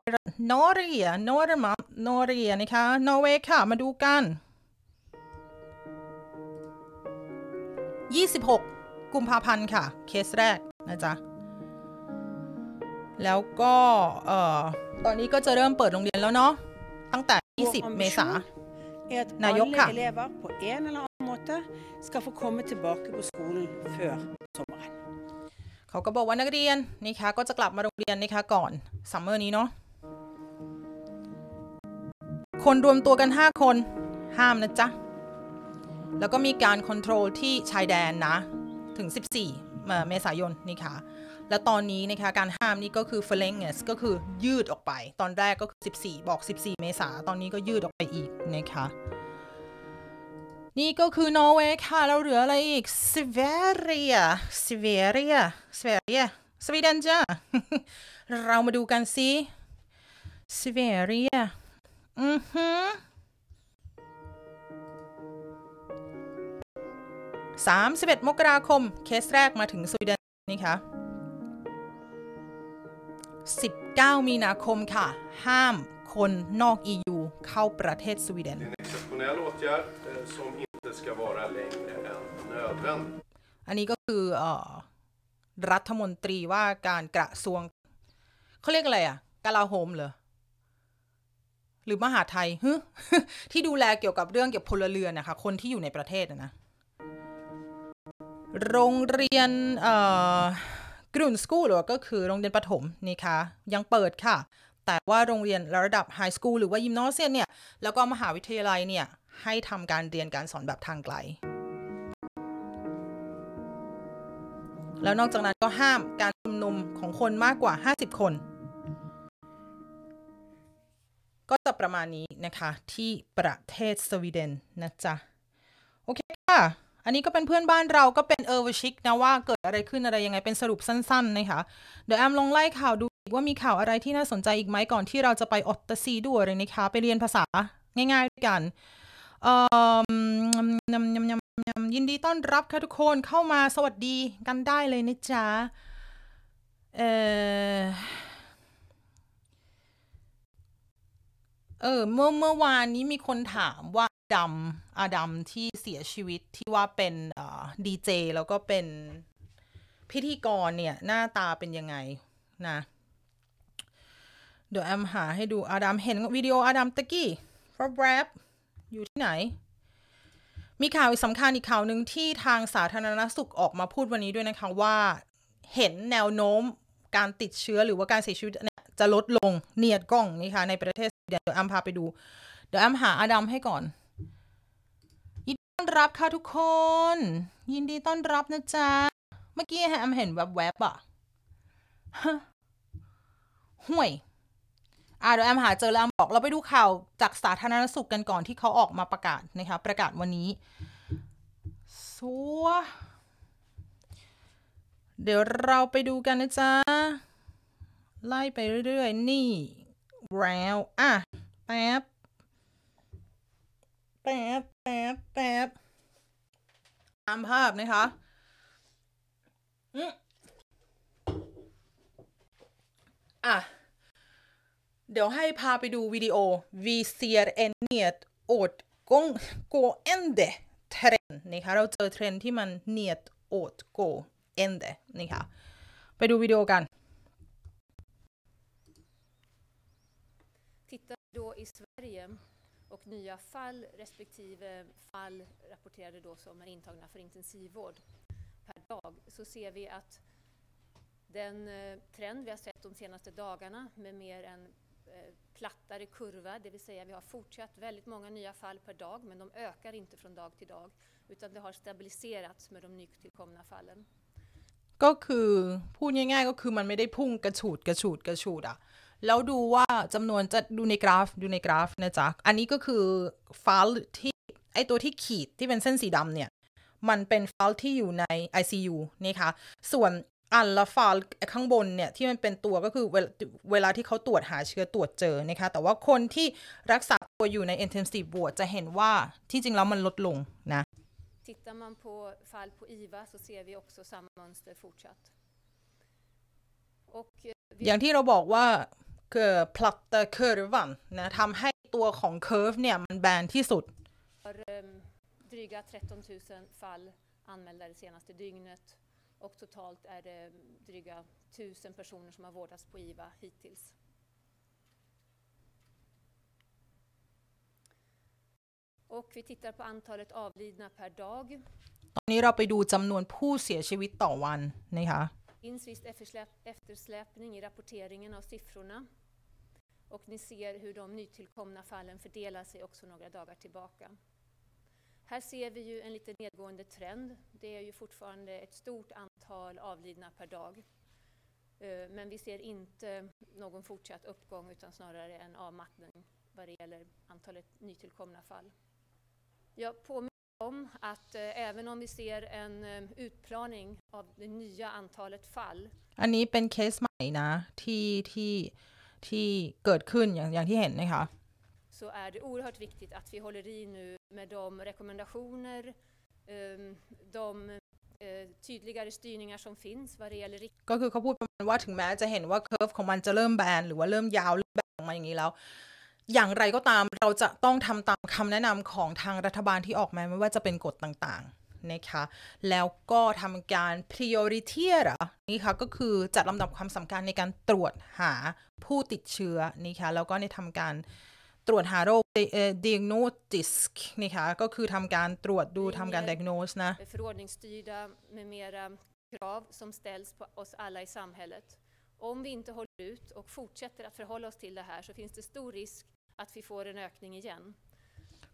Norge นอร์มา Norge นะคะนอร์เวย์ค่ะมาดูกัน 26 กุมภาพันธ์ค่ะ เคสแรกนะจ๊ะ แล้วก็เอ่อตอนนี้ก็จะเริ่มเปิดโรงเรียนแล้วเนาะตั้งแต่ 20 เมษา er at Najok alle her. elever på en eller annen måte skal få komme tilbake på skolen før sommeren. เขาก็บอกว่านักเรียนนี่คะก็จะกลับมาโรงเรียนนี่คะก่อน summer นี้เนาะคนรวมตัวกัน 5 คนห้ามนะจ๊ะ แล้วก็มีการ control ที่ชายแดนนะ ถึง 14 เมษายนนี่ค่ะ แล้วตอนนี้นะคะการห้ามนี่ก็คือ f l e n g e s ก็คือยืดออกไป ตอนแรกก็คือ 14 บอก 14 เมษาตอนนี้ก็ยืดออกไปอีกนะคะ นี่ก็คือนอร์เวย์ค่ะ เราเหลืออะไรอีก Sverige Sverige Sverige สวีเดนจ้าเรามาดูกันสิ Sverige อือฮึสามสิบเอ็ดมกราคม เคสแรกมาถึงสวีเดนนี่ค่ะ19มีนาคมค่ะ ห้ามคนนอก EU เข้าประเทศสวีเดน exceptionell åtgärd som inte ska vara längre än nödvändigt. อันนี้ก็คืออรัฐมนตรีว่าการกระทรวงเขาเรียกอะไรอะกลาโหมเหรอหรือมหาไทยฮึที่ดูแลเกี่ยวกับเรื่องเกี่ยวกับพลเรือนนะคะคนที่อยู่ในประเทศนะโรงเรียนกรุนสกูลหรือก็คือโรงเรียนประถมนี่ค่ะยังเปิดค่ะ แต่ว่าโรงเรียนระดับไฮสคูลหรือว่ายิมนอเซียนเนี่ย แล้วก็มหาวิทยาลัยเนี่ย ให้ทำการเรียนการสอนแบบทางไกล แล้วนอกจากนั้นก็ห้ามการชุมนุมของคนมากกว่า 50 คน ก็จะประมาณนี้นะคะที่ประเทศสวีเดนนะจ๊ะ โอเคค่ะอันนี้ก็เป็นเพื่อนบ้านเราก็เป็นเออร์วชิกนะว่าเกิดอะไรขึ้นอะไรยังไงเป็นสรุปสั้นๆนะคะเดี๋ยวแอมลองไล่ข่าวดู ว่ามีข่าวอะไรที่น่าสนใจอีกไหมก่อนที่เราจะไปออตตซีด้วยเลยนะคะ ไปเรียนภาษาง่ายๆด้วยกันยินดีต้อนรับค่ะทุกคนเข้ามาสวัสดีกันได้เลยนะจ๊ะเออเออเมื่อเมื่อวานนี้มีคนถามว่าดำอาดัมที่เสียชีวิตที่ว่าเป็นดีเจแล้วก็เป็นพิธีกรเนี่ย หน้าตาเป็นยังไงนะ เดี๋ยวแอมหาให้ดูอาดัมเห็นวิดีโออาดัมตะกี้ฟรแรปอยู่ที่ไหน มีข่าวสำคัญอีกข่าวหนึ่งที่ทางสาธารณสุขออกมาพูดวันนี้ด้วยนะคะว่าเห็นแนวโน้มการติดเชื้อหรือว่าการเสียชีวิตจะลดลงเนียดกล้องนี่ค่ะในประเทศเดี๋ยวแอมพาไปดู เดี๋ยวแอมหาอาดัมให้ก่อน ยินดีต้อนรับค่ะทุกคน ยินดีต้อนรับนะจ๊ะ เมื่อกี้แอมเห็นแวบๆอะฮะห่วย อ่าเดี๋ยวแอมหาเจอแล้วแอมบอกเราไปดูข่าวจากสาธารณสุขกันก่อนที่เขาออกมาประกาศนะคะประกาศวันนี้สัวเดี๋ยวเราไปดูกันนะจ๊ะ ไล่ไปเรื่อยๆ นี่แล้วอะแป๊บแป๊บแป๊บแป๊บตามภาพนะคะอืมอะ เดี๋ยวให้พาไปดูวิดีโอ Vi ser en nedåtgående trend นะคะ เราเจอเทรนด์ที่มัน nedåtgående นะคะ ไปดูวิดีโอกัน Tittar vi då i Sverige och nya fall respektive fall rapporterade då som är intagna för intensivvård per dag så ser vi att den eh, trend vi har sett de senaste dagarna med mer en eh, plattare kurva, det vill säga vi har fortsatt väldigt många nya fall per dag men de ökar inte från dag till dag utan det har stabiliserats med de nytillkomna fallen. ก็คือพูดง่ายๆก็คือมันไม่ได้พุ่งกระฉูดกระฉูดกระฉูดอะแล้วดูว่าจำนวนจะดูในกราฟดูในกราฟนะจ๊ะอันนี้ก็คือฟล์ที่ไอตัวที่ขีดที่เป็นเส้นสีดำเนี่ยมันเป็นฟล์ที่อยู่ใน ICU นี่คะส่วน อันละไฟล์ข้างบนเนี่ยที่มันเป็นตัวก็คือเวลาเวลาที่เขาตรวจหาเชื้อตรวจเจอนะคะแต่ว่าคนที่รักษาตัวอยู่ใน intensive ward จะเห็นว่าที่จริงแล้วมันลดลงนะ Tittar man på fall på IVA så ser vi också samma mönster fortsatt. Och eh, อย่างที่เราบอกว่าเกิด platta kurvan นะทำให้ตัวของ curve เนี่ยมันแบนที่สุด har eh, dryga 13 000 fall anmälda det senaste dygnet och totalt är det dryga 1000 personer som har vårdats på IVA hittills. Och vi tittar på antalet avlidna per dag. ตอนนี้เราไปดูจำนวนผู้เสียชีวิตต่อวันนะคะ finns viss eftersläp- eftersläpning i rapporteringen av siffrorna. Och ni ser hur de nytillkomna fallen fördelar sig också några dagar tillbaka. Här ser vi ju en lite nedgående trend. Det är ju fortfarande ett stort antal avlidna per dag. Eh, Men vi ser inte någon fortsatt uppgång utan snarare en avmattning vad det gäller antalet nytillkomna fall. Jag påminner om att eh, även om vi ser en eh, utplaning av det nya antalet fall อันนี้เป็นเคสใหม่นะ ที่ที่ที่เกิดขึ้นอย่างอย่างที่เห็นนะคะ så är det oerhört viktigt att vi håller i nu med de rekommendationer, de tydligare styrningar som finns vad det gäller ก็คือเขาพูดประมาณว่าถึงแม้จะเห็นว่า curve ของมันจะเริ่มแบนหรือว่าเริ่มยาวเริ่มแบนออกมาอย่างนี้แล้ว อย่างไรก็ตามเราจะต้องทำตามคำแนะนำของทางรัฐบาลที่ออกมาไม่ว่าจะเป็นกฎต่างๆนะคะแล้วก็ทำการ prioritera นี่ค่ะก็คือจัดลำดับความสำคัญในการตรวจหาผู้ติดเชื้อนะคะแล้วก็ในทำการ ตรวจหาโรคเอ่อ diagnostic นะคะก็คือทำการตรวจดูทำการ diagnose นะ eh, förordningsstyrda med mera krav som ställs på oss alla i samhället. Om vi inte håller ut och fortsätter att förhålla oss till det här så finns det stor risk att vi får en ökning igen.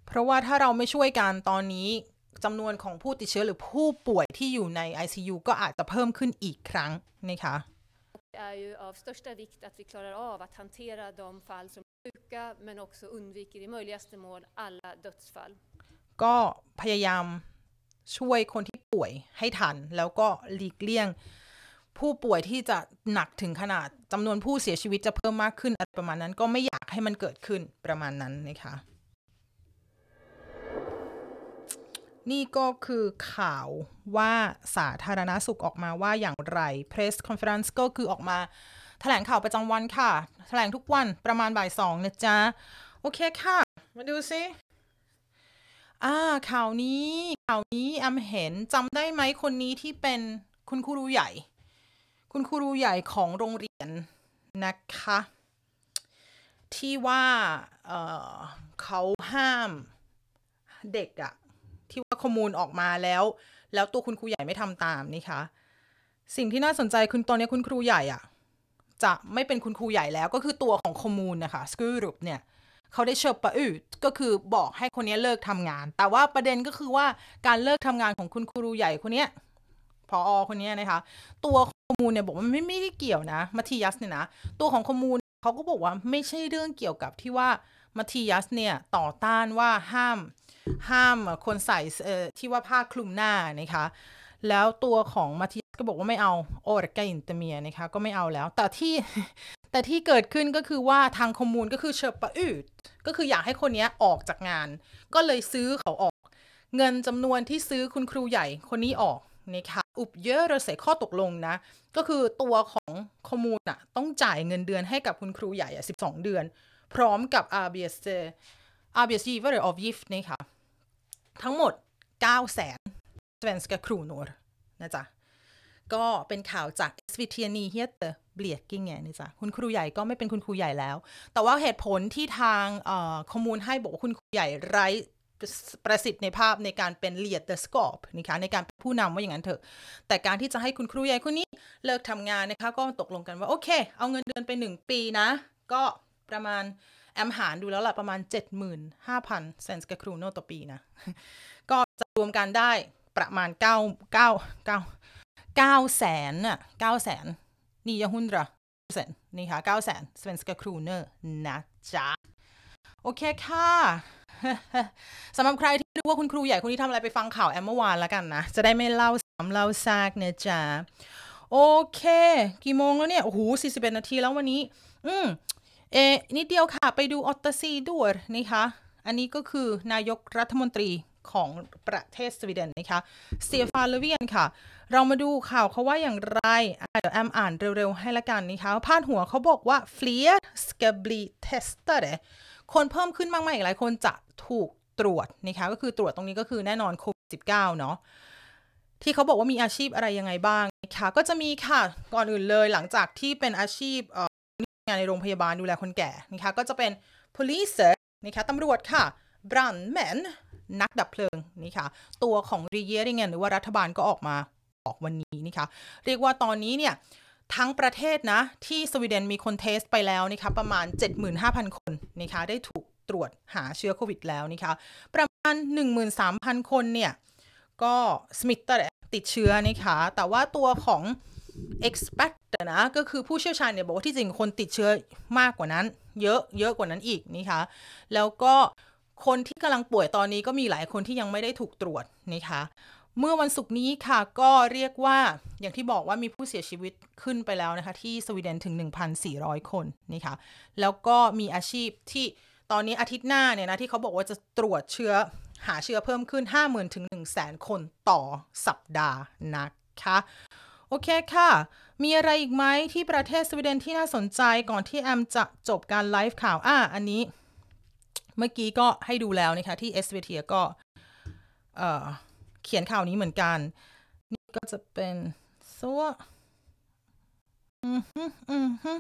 เพราะว่าถ้าเราไม่ช่วยกันตอนนี้จำนวนของผู้ติดเชื้อหรือผู้ป่วยที่อยู่ใน ICU ก็อาจจะเพิ่มขึ้นอีกครั้งนะคะ Det är ju av största vikt att vi klarar av att hantera de fall som är sjuka men också undviker i möjligaste mån alla dödsfall. ก็พยายามช่วยคนที่ป่วยให้ทัน แล้วก็หลีกเลี่ยง ผู้ป่วยที่จะหนักถึงขนาดจำนวนผู้เสียชีวิตจะเพิ่มมากขึ้นอะไรประมาณนั้น ก็ไม่อยากให้มันเกิดขึ้นประมาณนั้นนะคะ นี่ก็คือข่าวว่าสาธารณสุขออกมาว่าอย่างไร Press Conference ก็คือออกมา แถลงข่าวประจำวันค่ะ แถลงทุกวันประมาณบ่ายสองนะจ๊ะ โอเคค่ะ มาดูซิอ่าข่าวนี้ ข่าวนี้แอมเห็นจำได้ไหมคนนี้ที่เป็นคุณครูใหญ่ คุณครูใหญ่ของโรงเรียนนะคะ ที่ว่าเออเขาห้ามเด็กอะที่ว่าข้อมูลออกมาแล้ว แล้วตัวคุณครูใหญ่ไม่ทำตามนี่คะ สิ่งที่น่าสนใจคือตอนนี้คุณครูใหญ่อะ จะไม่เป็นคุณครูใหญ่แล้วก็คือตัวของข้อมูลนะคะสกูรุปเนี่ยเขาได้เชิญปะอืดก็คือบอกให้คนนี้เลิกทำงาน แต่ว่าประเด็นก็คือว่าการเลิกทำงานของคุณครูใหญ่คนเนี้ยพออคนนี้นะคะ ตัวข้อมูลเนี่ยบอกว่าไม่ไม่ได้เกี่ยวนะมัธยัสเนี่ยนะ ตัวของข้อมูลเขาก็บอกว่าไม่ใช่เรื่องเกี่ยวกับที่ว่ามัธยัสเนี่ยต่อต้านว่าห้ามห้ามคนใส่เอ่อที่ว่าผ้าคลุมหน้านะคะ แล้วตัวของมัธยัสก็บอกว่าไม่เอาโอรกาอินเตเมียนะคะก็ไม่เอาแล้ว แต่ที่แต่ที่เกิดขึ้นก็คือว่าทางคอมมูนก็คือเชอปะอืดก็คืออยากให้คนนี้ออกจากงาน ก็เลยซื้อเขาออก เงินจำนวนที่ซื้อคุณครูใหญ่คนนี้ออกนะคะอุบเยอะเราใส่ข้อตกลงนะ ก็คือตัวของคอมมูนอะต้องจ่ายเงินเดือนให้กับคุณครูใหญ่อะ12 เดือน พร้อมกับ RBS arbetsgivare avgift นะคะทั้งหมด9แสน svenska kronor นะจ๊ะ ก็เป็นข่าวจาก SVT n y h e t e r b l e k i n g นี่จ้ะคุณครูใหญ่ก็ไม่เป็นคุณครูใหญ่แล้ว แต่ว่าเหตุผลที่ทางข้อมูลให้บอกว่าคุณครูใหญ่ไร้ประสิทธิ์ในภาพในการเป็นเลียดเดอะสกอปนะคะในการเป็นผู้นำว่าอย่างนั้นเถอะ แต่การที่จะให้คุณครูใหญ่คนนี้เลิกทำงานนะคะก็ตกลงกันว่า โอเค เอาเงินเดือนไป 1 ปีนะ ก็ประมาณ แอมหารดูแล้วล่ะ ประมาณ 75,000เซนส์กับครูโนต่อปีนะ ก็จะรวมกันได้ ประมาณ9 9 9 9แสนน่ะ9แสน niohundratusen นี่ค่ะ9แสน svenska kronor นะจ๊ะโอเคค่ะสำหรับใครที่รู้ว่าคุณครูใหญ่คนนี้ทำอะไรไปฟังข่าวแอมเมื่อวานแล้วกันนะ จะได้ไม่เล่าซ้ำเล่าซากนะจ๊ะโอเค กี่โมงแล้วเนี่ย โอ้โห41นาทีแล้ววันนี้ อืมเอนิดเดียวค่ะ ไปดูออตตซีด้วยนะคะ อันนี้ก็คือนายกรัฐมนตรี ของประเทศสวีเดนนะคะเตียฟานเลเวียนค่ะ เรามาดูข่าวเขาว่าอย่างไร เดี๋ยวแอมอ่านเร็ว ๆ ให้ละกันนะคะพาดหัวเขาบอกว่า fler ska bli testade คนเพิ่มขึ้นมากมายอีกหลายคนจะถูกตรวจนะคะก็คือตรวจตรงนี้ก็คือแน่นอนโควิด -19 เนาะที่เขาบอกว่ามีอาชีพอะไรยังไงบ้างนะคะก็จะมีค่ะก่อนอื่นเลยหลังจากที่เป็นอาชีพงานในโรงพยาบาลดูแลคนแก่นะคะก็จะเป็น police นะคะตำรวจค่ะ brandmän นักดับเพลิงนี่ค่ะ ตัวของรีเยริงหรือว่ารัฐบาลก็ออกมาออกวันนี้นี่ค่ะ เรียกว่าตอนนี้เนี่ยทั้งประเทศนะ ที่สวีเดนมีคนเทสไปแล้วนะคะประมาณ 75,000 คนนะคะได้ถูกตรวจหาเชื้อโควิดแล้วนะคะประมาณ 13,000 คนเนี่ย ก็สมิตเตอร์ติดเชื้อนะคะแต่ว่าตัวของ expert นะก็คือผู้เชี่ยวชาญเนี่ยบอกว่าที่จริงคนติดเชื้อมากกว่านั้น เยอะเยอะกว่านั้นอีกนะคะแล้วก็ คนที่กำลังป่วยตอนนี้ก็มีหลายคนที่ยังไม่ได้ถูกตรวจนะคะ เมื่อวันศุกร์นี้ค่ะก็เรียกว่าอย่างที่บอกว่ามีผู้เสียชีวิตขึ้นไปแล้วนะคะ ที่สวีเดนถึง 1,400 คนนะคะแล้วก็มีอาชีพที่ตอนนี้อาทิตย์หน้าเนี่ยนะที่เขาบอกว่าจะตรวจเชื้อหาเชื้อเพิ่มขึ้น 50,000ถึง100,000 คนต่อสัปดาห์นะคะโอเคค่ะ มีอะไรอีกไหมที่ประเทศสวีเดนที่น่าสนใจก่อนที่แอมจะจบการไลฟ์ข่าว อะอันนี้ เมื่อกี้ก็ให้ดูแล้วนะคะ ที่ SVT ก็เเขียนข่าวนี้เหมือนกัน นี่ก็จะเป็นซัวอืมฮึอืมฮึ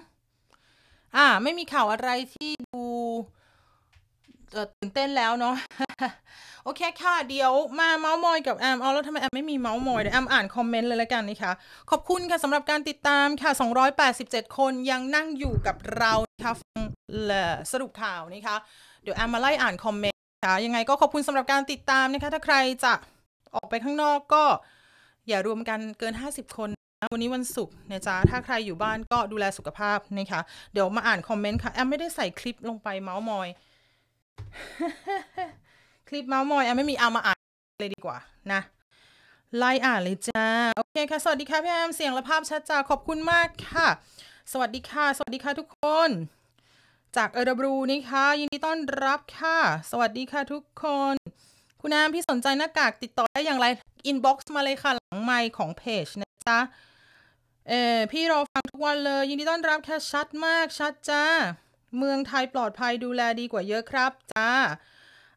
อ่า ไม่มีข่าวอะไรที่ดูตื่นเต้นแล้วเนาะโอเคค่ะ เดี๋ยวมาเมาส์มอยกับแอมเอาแล้วทำไมแอมไม่มีเมาส์มอยเดี๋ยวแอมอ่านคอมเมนต์เลยละกันนะคะ ขอบคุณค่ะสำหรับการติดตามค่ะ 287 คนยังนั่งอยู่กับเราค่ะฟังสรุปข่าวนะคะ เดี๋ยวแอมมาไล่อ่านคอมเมนต์ค่ะยังไงก็ขอบคุณสำหรับการติดตามนะคะ ถ้าใครจะออกไปข้างนอกก็อย่ารวมกันเกิน 50 คนนะวันนี้วันศุกร์นะจ๊ะ ถ้าใครอยู่บ้านก็ดูแลสุขภาพนะคะ เดี๋ยวมาอ่านคอมเมนต์ค่ะ แอมไม่ได้ใส่คลิปลงไปเมาส์มอย คลิปเมาส์มอยแอมไม่มีเอามาอ่านเลยดีกว่านะ ไล่อ่านเลยจ้า โอเคค่ะ สวัสดีค่ะพี่แอม เสียงและภาพชัดจ้าขอบคุณมากค่ะ สวัสดีค่ะ สวัสดีค่ะทุกคน จาก Örebro นี่ค่ะยินดีต้อนรับค่ะ สวัสดีค่ะทุกคน คุณน้ำพี่สนใจหน้ากากติดต่อได้อย่างไร inbox มาเลยค่ะ หลังไมค์ของเพจนะจ๊ะ เออพี่รอฟังทุกวันเลย ยินดีต้อนรับค่ะชัดมากชัดจ้า เมืองไทยปลอดภัยดูแลดีกว่าเยอะครับจ้า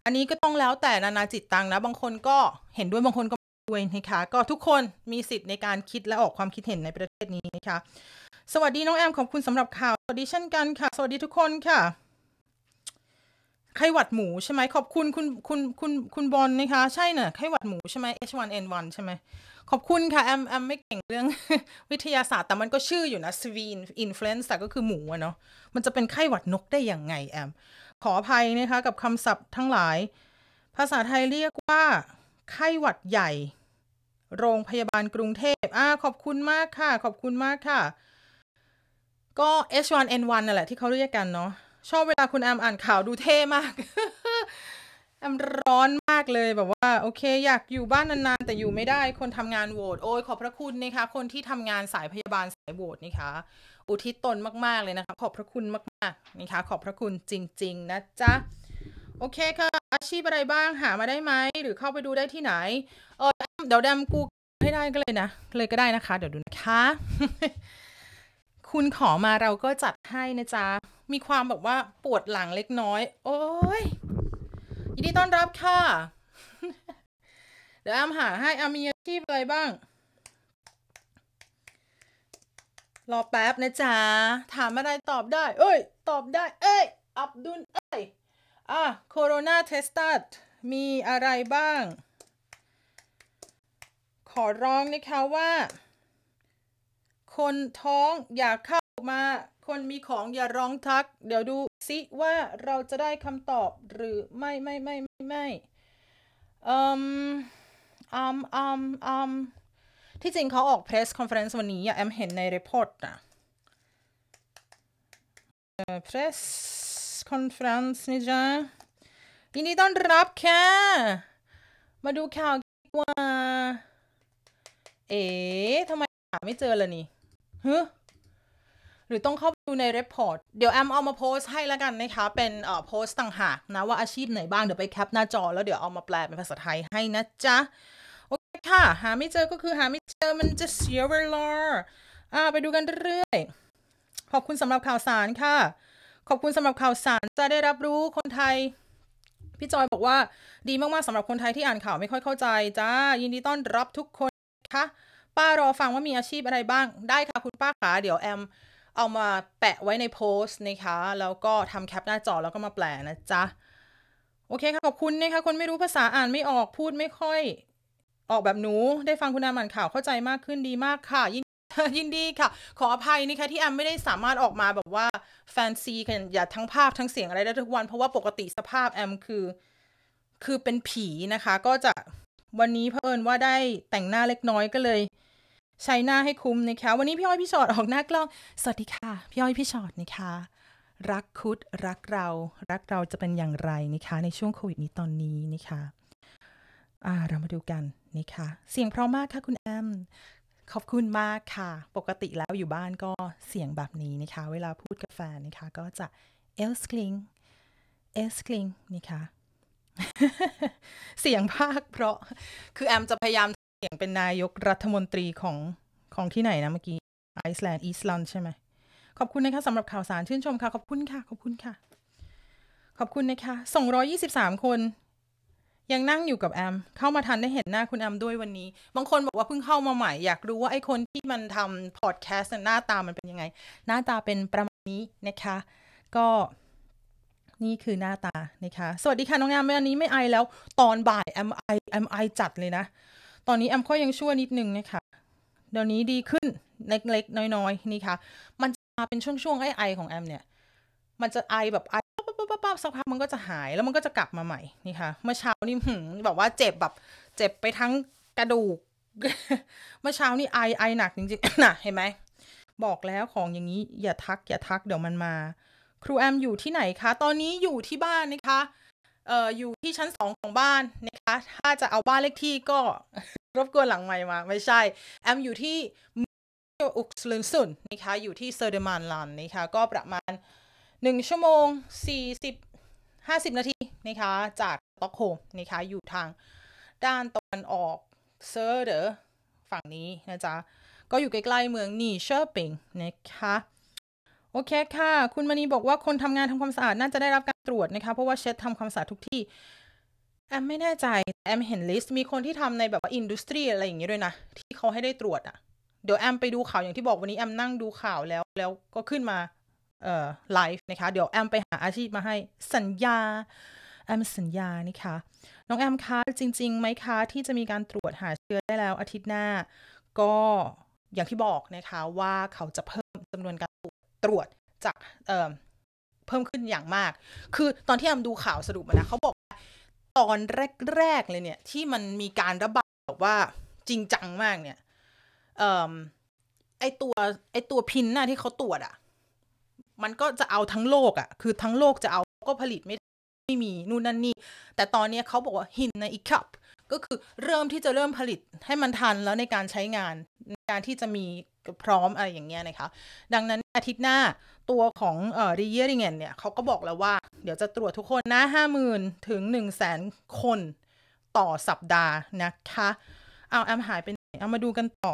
อันนี้ก็ต้องแล้วแต่นานาจิตตังนะ บางคนก็เห็นด้วยบางคนก็ไม่ด้วยนะคะก็ทุกคนมีสิทธิ์ในการคิดและออกความคิดเห็นในประเทศนี้นะคะ สวัสดีน้องแอมขอบคุณสำหรับข่าวสวัสดีเช่นกันค่ะ สวัสดีทุกคนค่ะไข้หวัดหมูใช่ไหมขอบคุณคุณคุณคุณคุณบอลนะคะ ใช่เน่ะไข้หวัดหมูใช่ไหม H1N1 ใช่ไหมขอบคุณค่ะแอมแอมไม่เก่งเรื่องวิทยาศาสตร์แต่มันก็ชื่ออยู่นะ svininfluensa ก็คือหมูอะเนาะมันจะเป็นไข้หวัดนกได้อย่างไงแอม ขออภัยนะคะ กับคำศัพท์ทั้งหลาย ภาษาไทยเรียกว่าไข้หวัดใหญ่ โรงพยาบาลกรุงเทพอ่าขอบคุณมากค่ะ ขอบคุณมากค่ะ ก็ H1N1 นั่นแหละที่เขาเรียกกันเนาะชอบเวลาคุณแอมอ่านข่าวดูเท่มากแอมร้อนมากเลยแบบว่า โอเค อยากอยู่บ้านนานๆ แต่อยู่ไม่ได้คนทำงานโหวตโอ้ยขอบพระคุณนะคะ คนที่ทำงานสายพยาบาลสายโหวตนะคะ อุทิศตนมากๆเลยนะคะ ขอบพระคุณมากๆนะคะ ขอบพระคุณจริง ๆ นะจ๊ะโอเคค่ะ อาชีพอะไรบ้างหามาได้ไหมหรือเข้าไปดูได้ที่ไหนเออเดี๋ยวแดมกูให้ได้ก็เลยนะเลยก็ได้นะคะ เดี๋ยวดูนะคะ คุณขอมาเราก็จัดให้นะจ๊ะ มีความแบบว่าปวดหลังเล็กน้อย โอ้ยยินดีต้อนรับค่ะ เดี๋ยวแอมหาให้อามีอาชีพอะไรบ้าง รอแป๊บนะจ๊ะ ถามอะไรตอบได้ เอ้ย ตอบได้ เอ้ย อับดุล เอ้ย อะโคโรนาเทสตัดมีอะไรบ้าง ขอร้องนะคะว่า คนท้องอย่าเข้ามา คนมีของอย่าร้องทัก เดี๋ยวดูซิว่าเราจะได้คำตอบหรือไม่ไม่ไม่ไม่ไม่อืมอืมอืมอืมที่จริงเขาออก press conference วันนี้อะแอมเห็นใน report อะ press conference นี่จ้ะยินดีต้อนรับค่ะ มาดูข่าวว่า เอ๋ทำไมหาไม่เจอล่ะนี่ ฮึหรือต้องเข้าไปดูในรีพอร์ต เดี๋ยวแอมเอามาโพสต์ให้แล้วกันนะคะ เป็นเอ่อโพสต์ต่างหากนะว่าอาชีพไหนบ้าง เดี๋ยวไปแคปหน้าจอแล้วเดี๋ยวเอามาแปลเป็นภาษาไทยให้นะจ๊ะ โอเคค่ะ หาไม่เจอก็คือหาไม่เจอมันจะเสียเวลาอ่าไปดูกันเรื่อยขอบคุณสำหรับข่าวสารค่ะ ขอบคุณสำหรับข่าวสารจะได้รับรู้คนไทยพี่จอยบอกว่าดีมาก ๆสำหรับคนไทยที่อ่านข่าวไม่ค่อยเข้าใจจ้ายินดีต้อนรับทุกคนค่ะ ป้ารอฟังว่ามีอาชีพอะไรบ้างได้ค่ะคุณป้าขาเดี๋ยวแอมเอามาแปะไว้ในโพสต์นะคะ แล้วก็ทำแคปหน้าจอแล้วก็มาแปลนะจ๊ะ โอเคค่ะขอบคุณนะคะ คนไม่รู้ภาษาอ่านไม่ออกพูดไม่ค่อย ออกแบบหนูได้ฟังคุณอามอ่านข่าวเข้าใจมากขึ้นดีมากค่ะยินยินดีค่ะ ขออภัยนะคะที่แอมไม่ได้สามารถออกมาแบบว่าแฟนซีกันอย่าทั้งภาพทั้งเสียงอะไรได้ทุกวัน เพราะว่าปกติสภาพแอมคือ คือเป็นผีนะคะ ก็จะวันนี้เผอิญว่าได้แต่งหน้าเล็กน้อยก็เลย ใช้หน้าให้คุ้มนะคะ วันนี้พี่อ้อยพี่ชอดออกหน้ากล้อง สวัสดีค่ะ พี่อ้อยพี่ชอดนะคะ รักคุดรักเรา รักเราจะเป็นอย่างไรนะคะ ในช่วงโควิดนี้ตอนนี้นะคะอ่าเรามาดูกันนะคะ เสียงเพราะมากค่ะคุณแอมขอบคุณมากค่ะ ปกติแล้วอยู่บ้านก็เสียงแบบนี้นะคะ เวลาพูดกับแฟนนะคะ ก็จะ älskling älskling นะคะ เสียงภาคเพราะ คือแอมจะพยายาม เสียงเป็นนายกรัฐมนตรีของของที่ไหนนะเมื่อกี้ไอซ์แลนด์ Island ใช่ไหมขอบคุณนะคะสำหรับข่าวสารชื่นชมค่ะ ขอบคุณค่ะ ขอบคุณค่ะ ขอบคุณนะคะ 223 คน ยังนั่งอยู่กับแอม เข้ามาทันได้เห็นหน้าคุณแอมด้วยวันนี้ บางคนบอกว่าเพิ่งเข้ามาใหม่ อยากรู้ว่าไอ้คนที่มันทำพอดแคสต์หน้าตามันเป็นยังไง หน้าตาเป็นประมาณนี้นะคะ ก็นี่คือหน้าตานะคะ สวัสดีค่ะน้องแอมวันนี้ไม่ไอแล้ว ตอนบ่ายแอมไอแอมไอจัดเลยนะ ตอนนี้แอมก็ยังชั่วนิดนึงนะคะเดี๋ยวนี้ดีขึ้นเล็กๆน้อยๆนี่ค่ะ มันจะมาเป็นช่วงๆไอไอของแอมเนี่ย มันจะไอแบบไอปั๊บปั๊บปั๊บปั๊บสักพักมันก็จะหายแล้วมันก็จะกลับมาใหม่นี่ค่ะ เมื่อเช้านี่หืมแบบว่าเจ็บแบบ เจ็บไปทั้งกระดูก เมื่อเช้านี่ไอไอหนักจริงๆนะเห็นไหมบอกแล้วของอย่างนี้อย่าทักอย่าทักเดี๋ยวมันมา ครูแอมอยู่ที่ไหนคะ ตอนนี้อยู่ที่บ้านนะคะ เอ่ออยู่ที่ชั้นสองของบ้านนะคะ ถ้าจะเอาบ้านเลขที่ก็รบกวนหลังใหม่มา ไม่ใช่ แอมอยู่ที่Oxelösund นะคะ อยู่ที่ Södermanland นะคะ ก็ประมาณ 1 ชั่วโมง 40 50 นาทีนะคะ จากสต็อกโฮมนะคะ อยู่ทางด้านตะวันออกเซอร์เดอฝั่งนี้นะจ๊ะ ก็อยู่ใกล้ๆเมือง Nyköping นะคะ โอเคค่ะ คุณมณีบอกว่าคนทำงานทำความสะอาดน่าจะได้รับการ ตรวจนะคะเพราะว่าเช็ดทำความสะอาดทุกที่ แอมไม่แน่ใจแอมเห็น list มีคนที่ทำในแบบว่า industry อะไรอย่างเงี้ยด้วยนะ ที่เขาให้ได้ตรวจอะ่ะ เดี๋ยวแอมไปดูข่าวอย่างที่บอกวันนี้แอมนั่งดูข่าวแล้วแล้วก็ขึ้นมาเอ่อไลฟ์นะคะ เดี๋ยวแอมไปหาอาชีพมาให้สัญญาแอมสัญญานะคะ น้องแอมคะจริงๆไหมคะที่จะมีการตรวจหาเชื้อได้แล้วอาทิตย์หน้า ก็อย่างที่บอกนะคะว่าเขาจะเพิ่มจำนวนการตรวจจาก เพิ่มขึ้นอย่างมาก คือตอนที่แอมดูข่าวสรุปมานะเขาบอกว่าตอนแรกๆเลยเนี่ย ที่มันมีการระบาดแบบว่าจริงจังมากเนี่ยเอ่อไอตัวไอตัวพินน่ะที่เขาตรวจอะ่ะ มันก็จะเอาทั้งโลกอะ่ะ คือทั้งโลกจะเอาก็ผลิตไม่ไม่มีนู่นนั่นนี่ แต่ตอนนี้เขาบอกว่าหินในอีกคับ ก็คือเริ่มที่จะเริ่มผลิตให้มันทันแล้วในการใช้งานในการที่จะมีพร้อมอะไรอย่างเงี้ยนะคะ ดังนั้นอาทิตย์หน้าตัวของเอ่อรีเยริเงนเนี่ยเขาก็บอกแล้วว่า เดี๋ยวจะตรวจทุกคนนะห้าหมื่นถึงหนึ่งแสนคนต่อสัปดาห์นะคะ เอาแอมหายไปไหนเอามาดูกันต่อ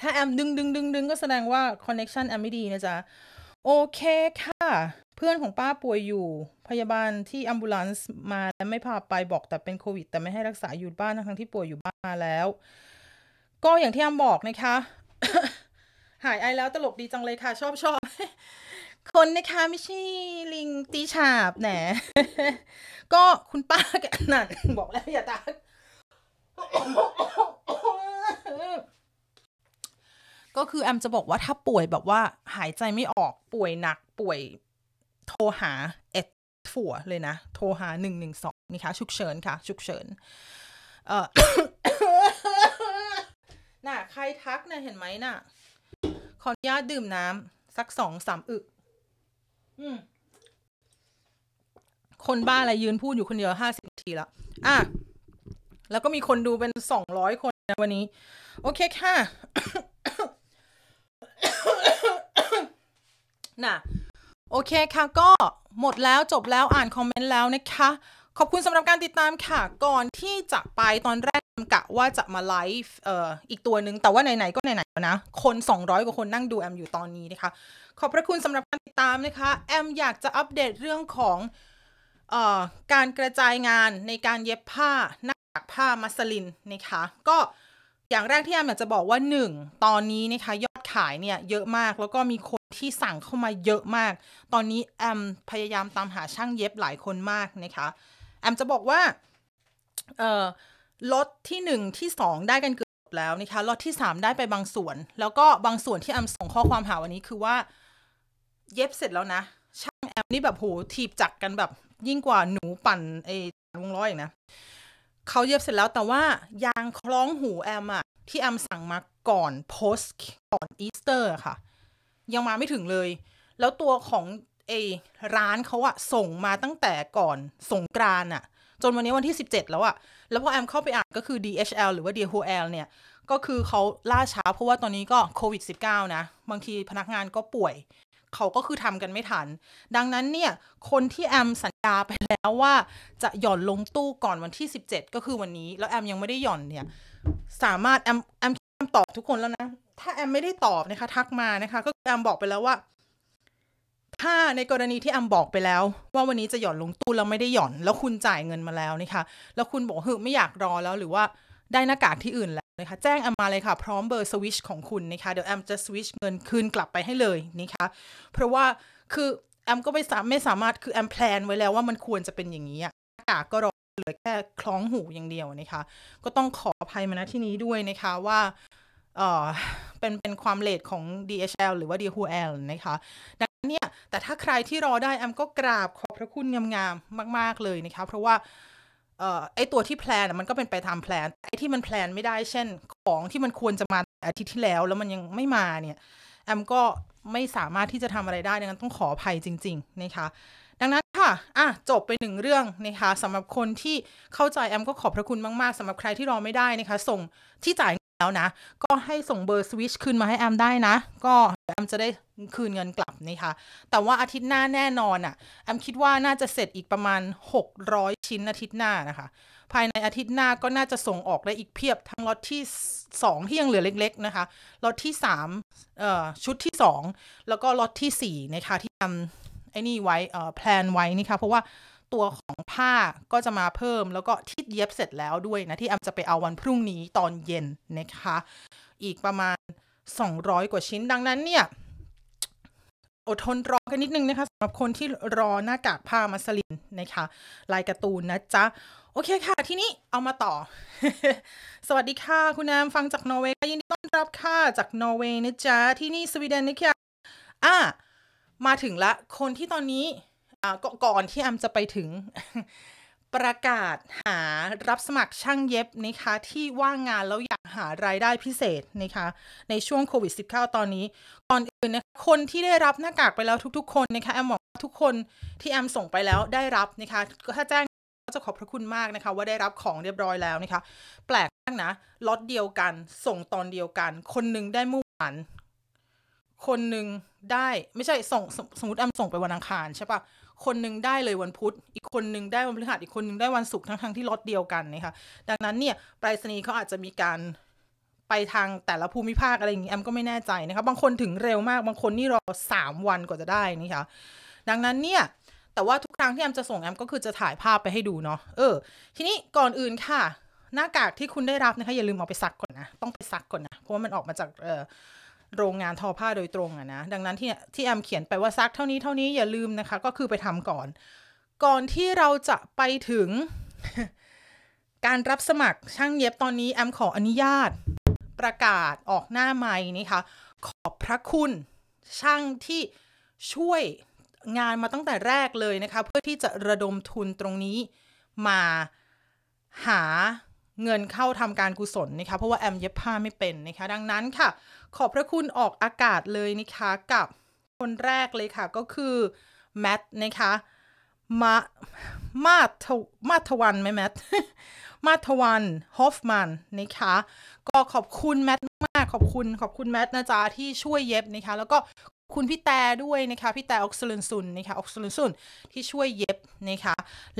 ถ้าแอมดึงดึงดึงดึงก็แสดงว่า connection แอมไม่ดีนะจ๊ะ โอเคค่ะ เพื่อนของป้าป่วยอยู่ พยาบาลที่ ambulans มาและไม่พาไปบอกแต่เป็นโควิด แต่ไม่ให้รักษาอยู่บ้านทั้งที่ป่วยอยู่บ้านมาแล้ว ก็อย่างที่แอมบอกนะคะ หายไอแล้วตลกดีจังเลยค่ะ ชอบชอบคนนะคะไม่ใช่ลิงตีฉาบแหนก็คุณป้าแกนั่นบอกแล้วอย่าตากก็คือแอมจะบอกว่าถ้าป่วยแบบว่าหายใจไม่ออกป่วยหนักป่วย โทรหาเอ็ดฝัวเลยนะ โทรหาหนึ่งหนึ่งสองนี่ค่ะฉุกเฉินค่ะฉุกเฉินเอ่อน่ะ ใครทักนะเห็นไหมน่ะ ขออนุญาตดื่มน้ำสักสองสามอึกอืมคนบ้าอะไรยืนพูดอยู่คนเดียวห้าสิบนาทีแล้วอะ แล้วก็มีคนดูเป็นสองร้อยคนนะวันนี้ โอเคค่ะ น่ะ โอเคค่ะ ก็หมดแล้วจบแล้วอ่านคอมเมนต์แล้วนะคะ ขอบคุณสำหรับการติดตามค่ะ ก่อนที่จะไปตอนแรกกะว่าจะมาไลฟ์เอ่ออีกตัวหนึ่งแต่ว่าไหนๆก็ไหนๆแล้วนะ คน 200 กว่าคนนั่งดูแอมอยู่ตอนนี้นะคะ ขอบพระคุณสำหรับการติดตามนะคะ แอมอยากจะอัปเดตเรื่องของเอ่อการกระจายงานในการเย็บผ้าหน้ากากผ้ามัสลินนะคะ ก็ อย่างแรกที่แอมอยากจะบอกว่า 1 ตอนนี้นะคะยอดขายเนี่ยเยอะมากแล้วก็มีคนที่สั่งเข้ามาเยอะมาก ตอนนี้แอมพยายามตามหาช่างเย็บหลายคนมากนะคะแอมจะบอกว่าเอ่อล็อตที่ 1 ที่ 2 ได้กันเกือบแล้วนะคะล็อตที่ 3 ได้ไปบางส่วน แล้วก็บางส่วนที่แอมส่งข้อความหาวันนี้คือว่าเย็บเสร็จแล้วนะ ช่างแอมนี่แบบโหถีบจักกันแบบยิ่งกว่าหนูปั่นไอ้วงล้ออีกนะ เขาเย็บเสร็จแล้วแต่ว่ายางคล้องหูแอมอะที่แอมสั่งมาก่อนโพสต์ก่อนอีสเตอร์ค่ะ ยังมาไม่ถึงเลย แล้วตัวของเอร้านเขาอะส่งมาตั้งแต่ก่อนสงกรานอะจนวันนี้วันที่ 17 แล้วอะแล้วพอแอมเข้าไปอ่านก็คือ DHL หรือว่า DHL เนี่ย ก็คือเขาล่าช้าเพราะว่าตอนนี้ก็โควิด -19 นะ บางทีพนักงานก็ป่วย เขาก็คือทำกันไม่ทัน ดังนั้นเนี่ย คนที่แอมสัญ ญาไปแล้วว่าจะหย่อนลงตู้ก่อนวันที่ 17 ก็คือวันนี้ แล้วแอมยังไม่ได้หย่อนเนี่ย สามารถแอมแอมแอมตอบทุกคนแล้วนะ ถ้าแอมไม่ได้ตอบนะคะ ทักมานะคะ ก็แอมบอกไปแล้วว่า ถ้าในกรณีที่แอมบอกไปแล้ว ว่าวันนี้จะหย่อนลงตู้แล้วไม่ได้หย่อน แล้วคุณจ่ายเงินมาแล้วนะคะ แล้วคุณบอกเฮ้ยไม่อยากรอแล้วหรือว่าได้หน้ากากที่อื่นแล้วนะคะแจ้งแอมมาเลยค่ะ พร้อมเบอร์สวิชของคุณนะคะ เดี๋ยวแอมจะสวิชเงินคืนกลับไปให้เลยนะคะ เพราะว่าคือ แอมก็ไม่สามไม่สามารถคือแอมแพลนไว้แล้วว่ามันควรจะเป็นอย่างนี้อะหน้ากากก็รอเหลือแค่คล้องหูอย่างเดียวนะคะ ก็ต้องขออภัยมาณที่นี้ด้วยนะคะว่าเออเป็นเป็นความ late ของ DHL หรือว่า DHL นะคะดังนั้นเนี่ย แต่ถ้าใครที่รอได้แอมก็กราบขอบพระคุณงามๆมาก ๆเลยนะคะ เพราะว่าเอ่อไอตัวที่ plan มันก็เป็นไปตาม plan ไอที่มัน plan ไม่ได้เช่น ของที่มันควรจะมาอาทิตย์ที่แล้วแล้วมันยังไม่มาเนี่ย แอมก็ไม่สามารถที่จะทำอะไรได้ดังนั้นต้องขออภัยจริง ๆ นะคะ ดังนั้นค่ะ อะ จบไปหนึ่งเรื่องนะคะสำหรับคนที่เข้าใจแอมก็ขอบพระคุณมาก ๆสำหรับใครที่รอไม่ได้นะคะ ส่งที่จ่าย แล้วนะ ก็ให้ส่งเบอร์สวิชคืนมาให้แอมได้นะ ก็แอมจะได้คืนเงินกลับนะคะ แต่ว่าอาทิตย์หน้าแน่นอนอะ่ะ แอมคิดว่าน่าจะเสร็จอีกประมาณ 600 ชิ้นอาทิตย์หน้านะคะ ภายในอาทิตย์หน้าก็น่าจะส่งออกได้อีกเพียบ ทั้งล็อตที่ 2 ที่ยังเหลือเล็ก ๆ นะคะ ล็อตที่3เอ่อชุดที่ 2 แล้วก็ล็อตที่4นะคะที่ทำไอ้นี่ไว้เอ่อ plan ไว้นี่ค่ะเพราะว่า ตัวของผ้าก็จะมาเพิ่ม แล้วก็ที่เย็บเสร็จแล้วด้วยนะ ที่แอมจะไปเอาวันพรุ่งนี้ตอนเย็นนะคะ อีกประมาณ 200 กว่าชิ้นดังนั้นเนี่ยอดทนรอกันนิดนึงนะคะสำหรับคนที่รอหน้ากากผ้ามัสลินนะคะลายการ์ตูนนะจ๊ะ โอเคค่ะ ที่นี้เอามาต่อ สวัสดีค่ะ คุณนามฟังจากนอร์เวย์ยินดีต้อนรับค่ะจากนอร์เวย์นะจ๊ะ ที่นี่สวีเดนนะคะอะมาถึงละ คนที่ตอนนี้ ก่อนที่แอมจะไปถึงประกาศหารับสมัครช่างเย็บนะคะที่ว่างงานแล้วอยากหารายได้พิเศษนะคะในช่วงโควิด -19 ตอนนี้ก่อนอื่นนะคนที่ได้รับหน้ากากไปแล้วทุก ๆ คนนะคะแอมบอกทุกคนที่แอมส่งไปแล้วได้รับนะคะก็ถ้าแจ้งก็จะขอบพระคุณมากนะคะ ว่าได้รับของเรียบร้อยแล้วนะคะ แปลกมากนะล็อตเดียวกัน ส่งตอนเดียวกัน คนหนึ่งได้เมื่อวานคนหนึ่งได้ไม่ใช่ส่งสมมติแอมส่งไปวันอังคารใช่ปะ คนหนึ่งได้เลยวันพุธ อีกคนหนึ่งได้วันพฤหัสอีกคนหนึ่งได้วันศุกร์ทั้งทงที่ล็อตเดียวกันนะคะดังนั้นเนี่ยไปรษณีย์เขาอาจจะมีการไปทางแต่ละภูมิภาคอะไรอย่างนี้แอมก็ไม่แน่ใจนะคะบางคนถึงเร็วมากบางคนนี่รอสามวันกว่าจะได้นี่ค่ะดังนั้นเนี่ยแต่ว่าทุกครั้งที่แอมจะส่งแอมก็คือจะถ่ายภาพไปให้ดูเนาะเออ ทีนี้ก่อนอื่นค่ะ หน้ากากที่คุณได้รับนะคะอย่าลืมเอาไปซักก่อนนะ ต้องไปซักก่อนนะ เพราะว่ามันออกมาจากเออ โรงงานทอผ้าโดยตรงอะนะ ดังนั้นที่ที่แอมเขียนไปว่าซักเท่านี้เท่านี้อย่าลืมนะคะ ก็คือไปทำก่อน ก่อนที่เราจะไปถึง การรับสมัครช่างเย็บตอนนี้แอมขออนุญาต ประกาศออกหน้าไม้นะคะขอบพระคุณช่างที่ช่วยงานมาตั้งแต่แรกเลยนะคะ เพื่อที่จะระดมทุนตรงนี้มาหาเงินเข้าทำการกุศลนะคะ เพราะว่าแอมเย็บผ้าไม่เป็นนะคะ ดังนั้นค่ะ ขอบพระคุณออกอากาศเลยนะคะกับคนแรกเลยค่ะก็คือแมทนะคะมามาทมาทวันไหมแมทมาทวันฮอฟมันนะคะก็ขอบคุณแมทมากขอบคุณขอบคุณแมทนะจ๊ะที่ช่วยเย็บนะคะแล้วก็คุณพี่แต่ด้วยนะคะพี่แต่ออกซิเลนซุนนะคะออกซิเลนซุนที่ช่วยเย็บนะคะ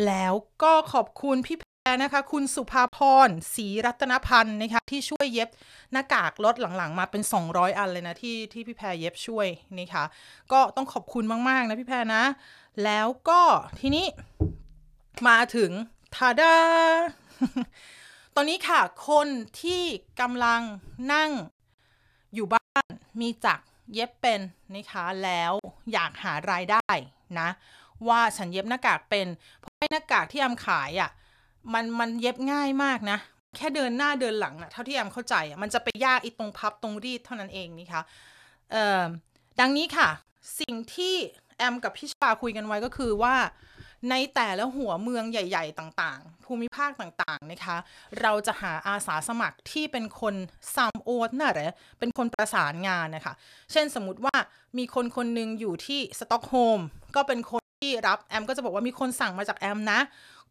แล้วก็ขอบคุณพี่ นะคะคุณสุภาพรศรีรัตนพันธ์นะคะที่ช่วยเย็บหน้ากากลดหลังๆ มาเป็น 200 อันเลยนะที่ที่พี่แพรเย็บช่วยนะคะก็ต้องขอบคุณมาก ๆ นะพี่แพรนะ แล้วก็ทีนี้มาถึงทาดาตอนนี้ค่ะ คนที่กำลังนั่งอยู่บ้านมีจักเย็บเป็นนะคะแล้วอยากหารายได้นะ ว่าฉันเย็บหน้ากากเป็นเพราะหน้ากากที่แอมขายอะ่ะ มันมันเย็บง่ายมากนะ แค่เดินหน้าเดินหลังนะเท่าที่แอมเข้าใจอะมันจะไปยากอีตรงพับตรงรีดเท่านั้นเองนะคะเอ่อดังนี้ค่ะ สิ่งที่แอมกับพี่ชาคุยกันไว้ก็คือว่าในแต่ละหัวเมืองใหญ่ ๆ ต่างๆ ภูมิภาคต่างๆนะคะ เราจะหาอาสาสมัครที่เป็นคน samordnare เป็นคนประสานงานนะคะ เช่นสมมติว่ามีคนคนหนึ่งอยู่ที่สต็อกโฮล์มก็เป็นคน ที่รับแอมก็จะบอกว่ามีคนสั่งมาจากแอมนะ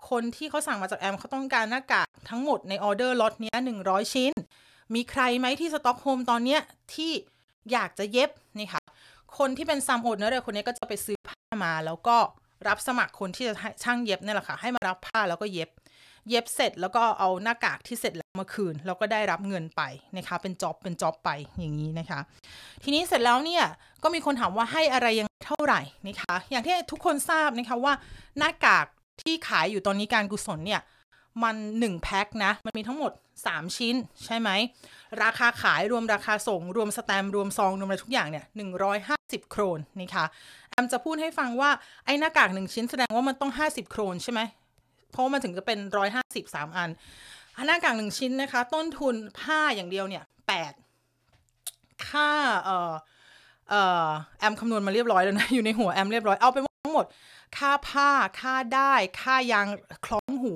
คนที่เขาสั่งมาจากแอมเขาต้องการหน้ากากทั้งหมดในออเดอร์ล็อตนี้100ชิ้น มีใครไหมที่สต็อกโฮมตอนเนี้ยที่อยากจะเย็บนี่ค่ะ คนที่เป็น samordnare คนนี้ก็จะไปซื้อผ้ามาแล้วก็รับสมัครคนที่จะช่างเย็บนี่แหละค่ะ ให้มารับผ้าแล้วก็เย็บ เย็บเสร็จแล้วก็เอาหน้ากากที่เสร็จแล้วมาคืน แล้วก็ได้รับเงินไปนะคะเป็นจ็อบเป็นจ็อบไปอย่างนี้นะคะ ทีนี้เสร็จแล้วเนี่ยก็มีคนถามว่าให้อะไรยังเท่าไหร่นะคะ อย่างที่ทุกคนทราบนะคะว่าหน้ากากที่ขายอยู่ตอนนี้การกุศลเนี่ยมัน1แพ็คนะ มันมีทั้งหมด 3 ชิ้นใช่ไหม ราคาขายรวมราคาส่ง รวมสแตมรวมซอง รวมอะไรทุกอย่างเนี่ย150 โครนนะคะแอมจะพูดให้ฟังว่าไอ้หน้ากากหนึ่งชิ้นแสดงว่ามันต้อง 50 โครนใช่ไหม เพราะมันถึงจะเป็น150 3อันหน้ากากหนึ่งชิ้นนะคะ ต้นทุนผ้าอย่างเดียวเนี่ย8ค่าเอ่อเอ่อแอมคำนวณมาเรียบร้อยแล้วนะอยู่ในหัวแอมเรียบร้อยเอาไปทั้งหมด ค่าผ้าค่าได้ค่ายางคล้องหู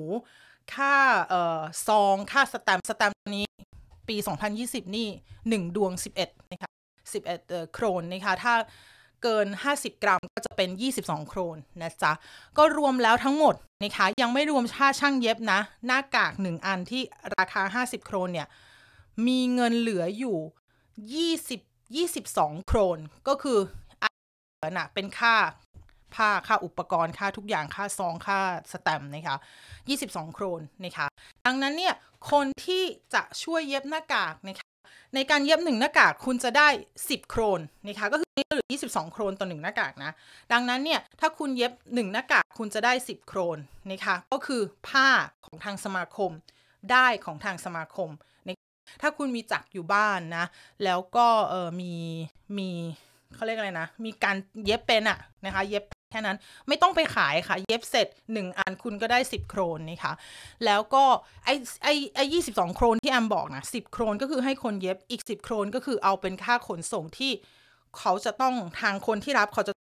ค่าเอ่อซอง ค่าสแตมสแตมนี้ปี 2020 นี่ 1 ดวง 11นะคะ11เอ่อโครนนะคะถ้า เกิน 50 กรัมก็จะเป็น 22 โครนนะจ๊ะ ก็รวมแล้วทั้งหมดนะคะ ยังไม่รวมค่าช่างเย็บนะ หน้ากาก 1 อันที่ราคา 50 โครนเนี่ย มีเงินเหลืออยู่ 20 22 โครน ก็คือเหลือน่ะเป็นค่าผ้าค่าอุปกรณ์ค่าทุกอย่างค่าซองค่าสแตมป์นะคะ 22 โครนนะคะ ดังนั้นเนี่ย คนที่จะช่วยเย็บหน้ากากนะคะ ในการเย็บหนึ่งหน้ากากคุณจะได้ 10 โครนนะคะก็คือเหลือ 22 โครนต่อหนึ่งหน้ากากนะ ดังนั้นเนี่ยถ้าคุณเย็บ1หน้ากากคุณจะได้ 10 โครนนะคะก็คือผ้าของทางสมาคม ได้ของทางสมาคมนะถ้าคุณมีจักรอยู่บ้านนะ แล้วก็เออมีมีเขาเรียกอะไรนะ มีการเย็บเป็นอะนะคะ เย็บ แค่นั้นไม่ต้องไปขายค่ะ เย็บเสร็จ 1 อันคุณก็ได้ 10 โครนนะคะแล้วก็ไอไอไอยี่สิบสองโครนที่แอมบอกนะสิโครนก็คือให้คนเย็บอีก 10 โครนก็คือเอาเป็นค่าขนส่งที่เขาจะต้องทางคนที่รับเขาจะ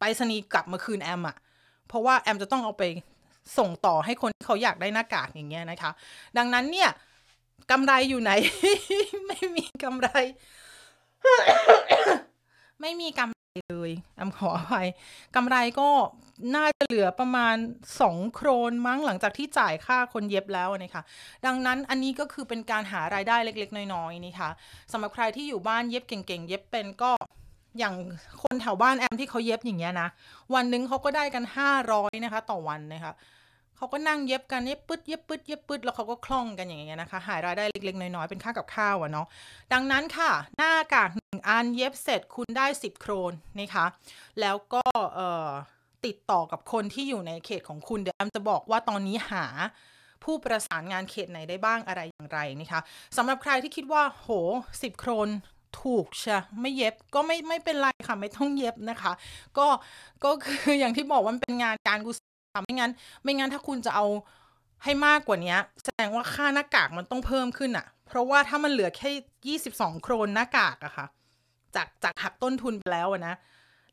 ไปสนีกลับมาคืนแอมอะเพราะว่าแอมจะต้องเอาไปส่งต่อให้คนที่เขาอยากได้หน้ากากอย่างเงี้ยนะคะ ดังนั้นเนี่ยกำไรอยู่ไหน ไม่มีกำไร ไม่มีกำไร เลยแอมขออภัยกำไรก็น่าจะเหลือประมาณ 2 โครนมั้งหลังจากที่จ่ายค่าคนเย็บแล้วนะคะดังนั้นอันนี้ก็คือเป็นการหารายได้เล็กๆ น้อยๆนี่ค่ะสำหรับใครที่อยู่บ้านเย็บเก่งๆ เย็บเป็นก็อย่างคนแถวบ้านแอมที่เขาเย็บอย่างเงี้ยนะ วันหนึ่งเขาก็ได้กัน 500นะคะ ต่อวันนะคะ เขาก็นั่งเย็บกันเย็บปึ๊ดเย็บปึ๊ดเย็บปึ๊ดแล้วเขาก็คล่องกันอย่างเงี้ยนะคะ หายรายได้เล็กๆน้อยๆเป็นค่ากับข้าวอะเนาะดังนั้นค่ะ หน้ากากหนึ่งอันเย็บเสร็จคุณได้ 10 โครนนะคะแล้วก็เอ่อติดต่อกับคนที่อยู่ในเขตของคุณเดี๋ยวแอมจะบอกว่าตอนนี้หาผู้ประสานงานเขตไหนได้บ้างอะไรอย่างไรนะคะสำหรับใครที่คิดว่า โห 10 โครนถูกใช่ไม่เย็บก็ไม่ไม่เป็นไรค่ะ ไม่ต้องเย็บนะคะ ก็ก็คืออย่างที่บอกว่ามันเป็นงานการกุศ ลไม่งั้น ไม่งั้นถ้าคุณจะเอาให้มากกว่านี้แสดงว่าค่าหน้ากากมันต้องเพิ่มขึ้นอะเพราะว่าถ้ามันเหลือแค่22โครนหน้ากากอะค่ะ จากจากหักต้นทุนไปแล้วนะ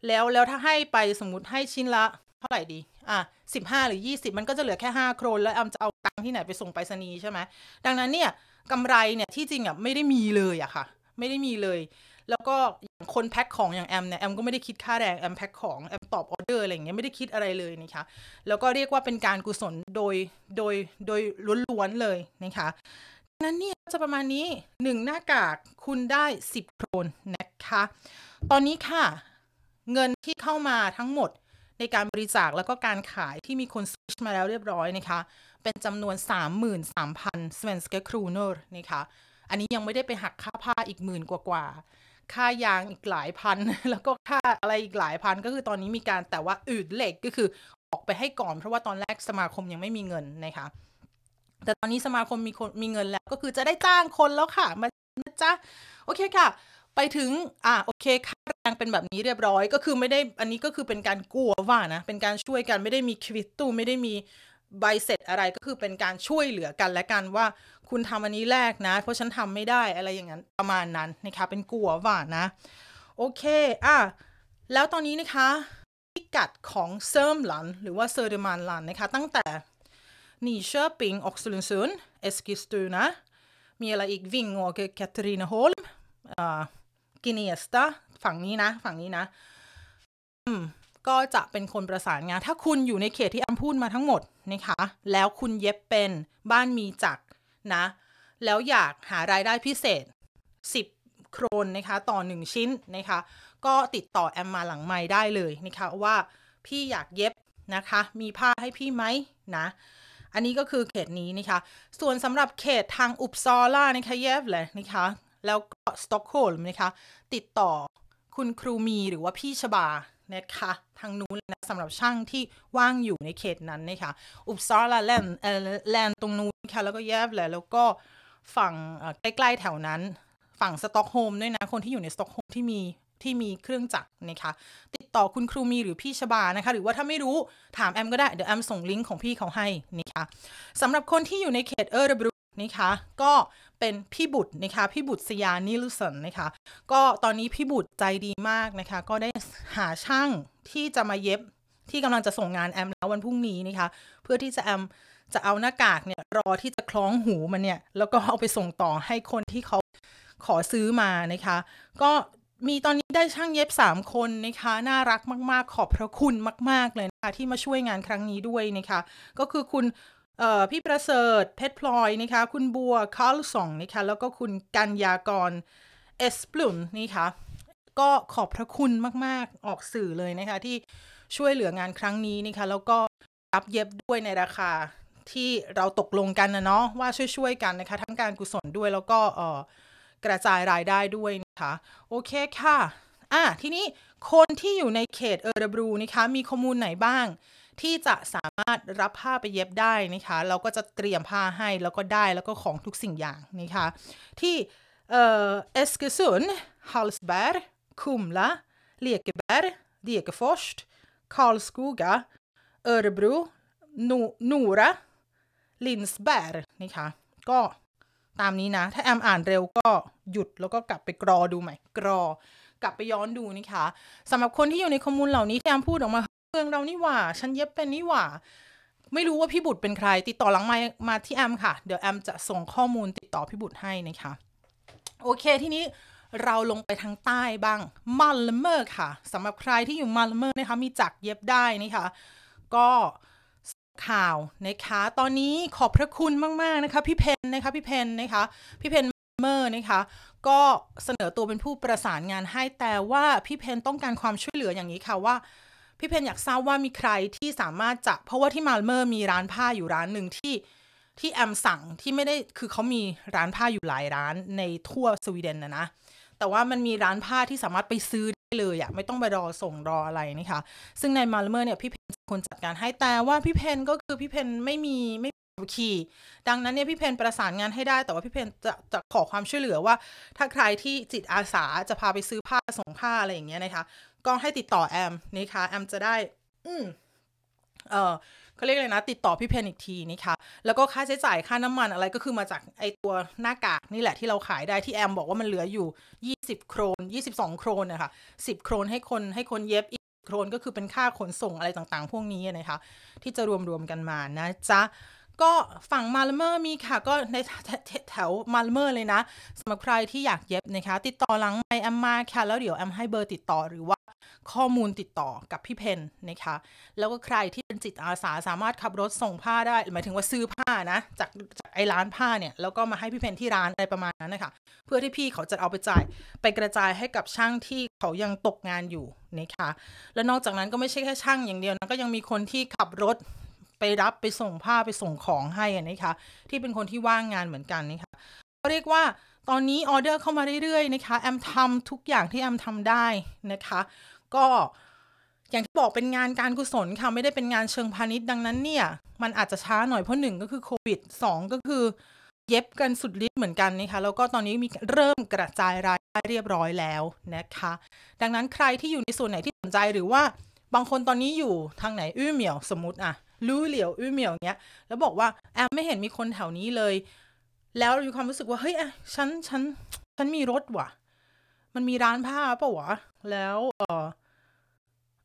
แล้วแล้วถ้าให้ไปสมมติให้ชิ้นละเท่าไหร่ดี อะสิบห้าหรือยี่สิบมันก็จะเหลือแค่ห้าโครน แล้วแอมจะเอาตังค์ที่ไหนไปส่งไปรษณีย์ใช่ไหมดังนั้นเนี่ยกำไรเนี่ยที่จริงอะไม่ได้มีเลยอะค่ะ ไม่ได้มีเลย แล้วก็คนแพ็คของอย่างแอมเนี่ยแอมก็ไม่ได้คิดค่าแรงแอมแพ็คของแอมตอบออเดอร์อะไรอย่างเงี้ยไม่ได้คิดอะไรเลยนะคะแล้วก็เรียกว่าเป็นการกุศลโดยโดยโดยล้วนๆเลยนะคะนั้นเนี่ยจะประมาณนี้หนึ่งหน้ากากคุณได้ 10 โครนนะคะ ตอนนี้ค่ะ เงินที่เข้ามาทั้งหมดในการบริจาคแล้วก็การขายที่มีคนสวิชมาแล้วเรียบร้อยนะคะ เป็นจำนวน 33,000 svenska kronor นะคะ อันนี้ยังไม่ได้ไปหักค่าผ้าอีกหมื่นกว่า ค่ายางอีกหลายพัน แล้วก็ค่าอะไรอีกหลายพัน ก็คือตอนนี้มีการแต่ว่าอืดเหล็กก็คือออกไปให้ก่อน เพราะว่าตอนแรกสมาคมยังไม่มีเงินนะคะ แต่ตอนนี้สมาคมมีคนมีเงินแล้วก็คือจะได้จ้างคนแล้วค่ะมานะจ๊ะโอเคค่ะ ไปถึงอ่าโอเคค่าแรงเป็นแบบนี้เรียบร้อย ก็คือไม่ได้อันนี้ก็คือเป็นการกู้ว่านะเป็นการช่วยกันไม่ได้มีควิตตู้ไม่ได้มี ใบเสร็จอะไรก็คือเป็นการช่วยเหลือกันและกันว่า คุณทำอันนี้แรกนะ เพราะฉันทำไม่ได้อะไรอย่างนั้นประมาณนั้นนะคะเป็นกลัวว่านะ โอเคอะแล้วตอนนี้นะคะพิกัดของเซิร์มหลันหรือว่าเซอร์เดมานหลันนะคะ ตั้งแต่ Nyköping, Oxelösund, Eskilstuna, มีอะไรอีก Vingåker, Katrineholm, uh, Gnesta ฝั่งนี้นะ ฝั่งนี้นะอืม ก็จะเป็นคนประสานงาน ถ้าคุณอยู่ในเขตที่อัมพูดมาทั้งหมดนะคะ แล้วคุณเย็บเป็นบ้านมีจักรนะ แล้วอยากหารายได้พิเศษ 10 โครนนะคะ ต่อ 1 ชิ้นนะคะ ก็ติดต่อแอมมาหลังไม้ได้เลยนะคะว่าพี่อยากเย็บนะคะ มีผ้าให้พี่ไหมนะ อันนี้ก็คือเขตนี้นะคะ ส่วนสำหรับเขตทางอุปซอล่านะคะเยฟเลยนะคะ แล้วก็สต็อกโฮล์มนะคะ ติดต่อคุณครูมีหรือว่าพี่ชบา นะคะทางนู้นนะสำหรับช่างที่ว่างอยู่ในเขตนั้นนะคะUppsala แลนด์แลนด์ตรงนู้นค่ะแล้วก็ Gävle แล้วก็ฝั่งใกล้ๆแถวนั้น ฝั่งสต็อกโฮมด้วยนะ คนที่อยู่ในสต็อกโฮมที่มีที่มีเครื่องจักรนะคะติดต่อคุณครูมีหรือพี่ชบานะคะ หรือว่าถ้าไม่รู้ถามแอมก็ได้ เดี๋ยวแอมส่งลิงก์ของพี่เขาให้นะคะสำหรับคนที่อยู่ในเขต Örebro นะคะก็ เป็นพี่บุตรนะคะพี่บุตรสยานิลุสันนะคะก็ตอนนี้พี่บุตรใจดีมากนะคะก็ได้หาช่างที่จะมาเย็บที่กำลังจะส่งงานแอมแล้ววันพรุ่งนี้นะคะเพื่อที่จะแอมจะเอาหน้ากากเนี่ยรอที่จะคล้องหูมันเนี่ยแล้วก็เอาไปส่งต่อให้คนที่เขาขอซื้อมานะคะ ก็มีตอนนี้ได้ช่างเย็บ 3 คนนะคะ น่ารักมาก ๆ ขอบพระคุณมาก ๆ เลยนะคะ ที่มาช่วยงานครั้งนี้ด้วยนะคะ ก็คือคุณ พี่ประเสริฐเพชรพลอยนะคะคุณบัวคาร์ลสองนะคะแล้วก็คุณกัญญากรเอสปลุนนี่คะก็ขอบพระคุณมาก ๆ ออกสื่อเลยนะคะ ที่ช่วยเหลืองานครั้งนี้นะคะ แล้วก็รับเย็บด้วยในราคาที่เราตกลงกันนะเนาะว่าช่วย ๆ กันนะคะ ทั้งการกุศลด้วยแล้วก็เออกระจายรายได้ด้วยนะคะ โอเคค่ะ อะ ทีนี้คนที่อยู่ในเขตเออร์บรูนะคะ มีข้อมูลไหนบ้าง ที่จะสามารถรับผ้าไปเย็บได้นะคะ เราก็จะเตรียมผ้าให้แล้วก็ได้แล้วก็ของทุกสิ่งอย่างนะคะที่เอ่อเอสเกซุนฮัลสเบร์คุมลาเลเกเบร์เดียกฟอสต์คาร์ลสกูกาเออร์บรูนูระลินส์เบร์นะคะก็ตามนี้นะ ถ้าแอมอ่านเร็วก็หยุดแล้วก็กลับไปกรอดูใหม่ กรอกลับไปย้อนดูนะคะสำหรับคนที่อยู่ในข้อมูลเหล่านี้ที่แอมพูดออกมา เมืองเรานี่หว่า ฉันเย็บเป็นนี่หว่า ไม่รู้ว่าพี่บุตรเป็นใคร ติดต่อหลังไมมาที่แอมค่ะ เดี๋ยวแอมจะส่งข้อมูลติดต่อพี่บุตรให้นะคะ โอเคทีนี้เราลงไปทางใต้บ้างมัลเมอร์ค่ะสำหรับใครที่อยู่มัลเมอร์นะคะ มีจักรเย็บได้นะคะ ก็ข่าวนะคะ ตอนนี้ขอบพระคุณมาก ๆ นะคะ พี่เพนนะคะพี่เพนนะคะพี่เพนเมอร์นะคะ ก็เสนอตัวเป็นผู้ประสานงานให้แต่ว่าพี่เพนต้องการความช่วยเหลืออย่างนี้ค่ะว่า พี่เพนอยากทราบว่ามีใครที่สามารถจะ เพราะว่าที่มาลเมอร์มีร้านผ้าอยู่ร้านหนึ่งที่ที่แอมสั่งที่ไม่ได้คือเขามีร้านผ้าอยู่หลายร้านในทั่วสวีเดนนะนะ แต่ว่ามันมีร้านผ้าที่สามารถไปซื้อได้เลยอะไม่ต้องไปรอส่งรออะไรนี่ค่ะซึ่งในมาลเมอร์เนี่ยพี่เพนคนจัดการให้แต่ว่าพี่เพนก็คือพี่เพนไม่มีใบขับขี่ดังนั้นเนี่ยพี่เพนประสานงานให้ได้ แต่ว่าพี่เพนจะจะขอความช่วยเหลือว่า ถ้าใครที่จิตอาสาจะพาไปซื้อผ้าส่งผ้าอะไรอย่างเงี้ยนะคะ ก็ให้ติดต่อแอมนะคะแอมจะได้ อืมเออเขาเรียกเลยนะ ติดต่อพี่เพนอีกทีนะคะแล้วก็ค่าใช้จ่ายค่าน้ำมันอะไรก็คือมาจากไอตัวหน้ากากนี่แหละที่เราขายได้ที่แอมบอกว่ามันเหลืออยู่ 20 โครน 22 โครนนะคะ10 โครนให้คนให้คนเย็บอีกโครนก็คือเป็นค่าขนส่งอะไรต่างๆ พวกนี้นะคะ ที่จะรวมๆกันมานะจ๊ะ ก็ฝั่งมาลเมอร์มีค่ะ ก็ในแถวมาลเมอร์เลยนะสำหรับใครที่อยากเย็บนะคะ ติดต่อหลังไมแอมมาค่ะ แล้วเดี๋ยวแอมให้เบอร์ติดต่อหรือว่าข้อมูลติดต่อกับพี่เพนนะคะ แล้วก็ใครที่เป็นจิตอาสาสามารถขับรถส่งผ้าได้ หมายถึงว่าซื้อผ้านะ จากจากไอ้ร้านผ้าเนี่ย แล้วก็มาให้พี่เพนที่ร้านอะไรประมาณนั้นนะคะ เพื่อที่พี่เขาจะเอาไปจ่ายไปกระจายให้กับช่างที่เขายังตกงานอยู่นะคะ แล้วนอกจากนั้นก็ไม่ใช่แค่ช่างอย่างเดียวนะ ก็ยังมีคนที่ขับรถ ไปรับไปส่งผ้าไปส่งของให้นะคะที่เป็นคนที่ว่างงานเหมือนกันนะคะก็เรียกว่าตอนนี้ออเดอร์เข้ามาเรื่อยๆนะคะแอมทำทุกอย่างที่แอมทำได้นะคะ ก็อย่างที่บอกเป็นงานการกุศลค่ะไม่ได้เป็นงานเชิงพาณิชย์ดังนั้นเนี่ย มันอาจจะช้าหน่อยเพราะหนึ่งก็คือโควิดสองก็คือเย็บกันสุดฤทธิ์เหมือนกันนะคะแล้วก็ตอนนี้มีเริ่มกระจายรายได้เรียบร้อยแล้วนะคะ ดังนั้นใครที่อยู่ในส่วนไหนที่สนใจหรือว่าบางคนตอนนี้อยู่ทางไหนอื้อเหมียวสมมติอะ รู้เหลียวอื้อเหมียวเงี้ย แล้วบอกว่าแอมไม่เห็นมีคนแถวนี้เลย แล้วมีความรู้สึกว่าเฮ้ยฉันฉันฉันมีรถว่ะ มันมีร้านผ้าเปล่าวะแล้วเออ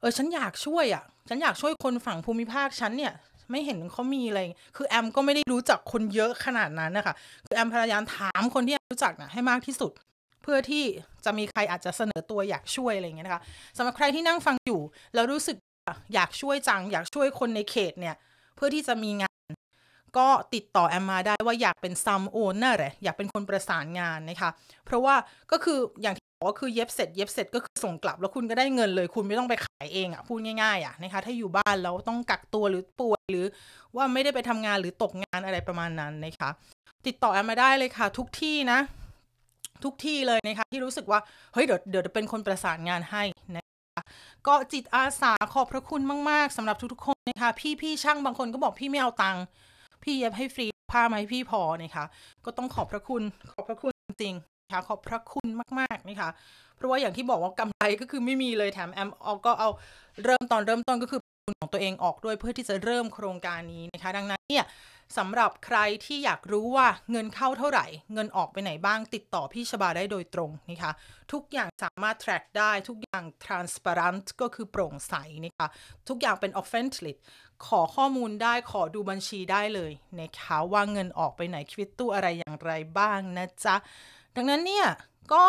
เออ ฉันอยากช่วยอะ ฉันอยากช่วยคนฝั่งภูมิภาคฉันเนี่ยไม่เห็นเขามีอะไร คือแอมก็ไม่ได้รู้จักคนเยอะขนาดนั้นนะคะคือแอมพยายามถามคนที่แอมรู้จักนะให้มากที่สุด เพื่อที่จะมีใครอาจจะเสนอตัวอยากช่วยอะไรอย่างเงี้ยนะคะสำหรับใครที่นั่งฟังอยู่ แล้วรู้สึก อยากช่วยจัง อยากช่วยคนในเขตเนี่ย เพื่อที่จะมีงาน ก็ติดต่อแอมมาได้ว่าอยากเป็นซัมโอนเนอร์เลยอยากเป็นคนประสานงานนะคะ เพราะว่าก็คืออย่างที่บอกก็คือเย็บเสร็จ เย็บเสร็จก็คือส่งกลับแล้วคุณก็ได้เงินเลย คุณไม่ต้องไปขายเองอะ่ะพูดง่ายๆอะ่ะนะคะถ้าอยู่บ้านแล้วต้องกักตัวหรือป่วยหรือว่าไม่ได้ไปทำงานหรือตกงานอะไรประมาณนั้นนะคะ ติดต่อแอมมาได้เลยค่ะ ทุกที่นะทุกที่เลยนะคะที่รู้สึกว่าเฮ้ยเดี๋ยวเดี๋ยวจะเป็นคนประสานงานให้ ก็จิตอาสาขอบพระคุณมาก ๆสำหรับทุกๆคนนะคะ พี่พี่ช่างบางคนก็บอกพี่ไม่เอาตังค์พี่เย็บให้ฟรีผ้าไหมพี่พอนะคะ ก็ต้องขอบพระคุณขอบพระคุณจริงๆค่ะขอบพระคุณมากๆนะคะเพราะว่าอย่างที่บอกว่ากำไรก็คือไม่มีเลยแถมแอมเอาก็เอาเริ่มตอนเริ่มต้นก็คือ ของตัวเองออกด้วยเพื่อที่จะเริ่มโครงการนี้นะคะ ดังนั้นเนี่ยสำหรับใครที่อยากรู้ว่าเงินเข้าเท่าไหร่ เงินออกไปไหนบ้างติดต่อพี่ชบาได้โดยตรงนะคะ ทุกอย่างสามารถ track ได้ทุกอย่าง transparent ก็คือโปร่งใสนะคะ ทุกอย่างเป็น offently ขอข้อมูลได้ขอดูบัญชีได้เลยนะคะว่าเงินออกไปไหนควิตตู้อะไรอย่างไรบ้างนะจ๊ะ ดังนั้นเนี่ยก็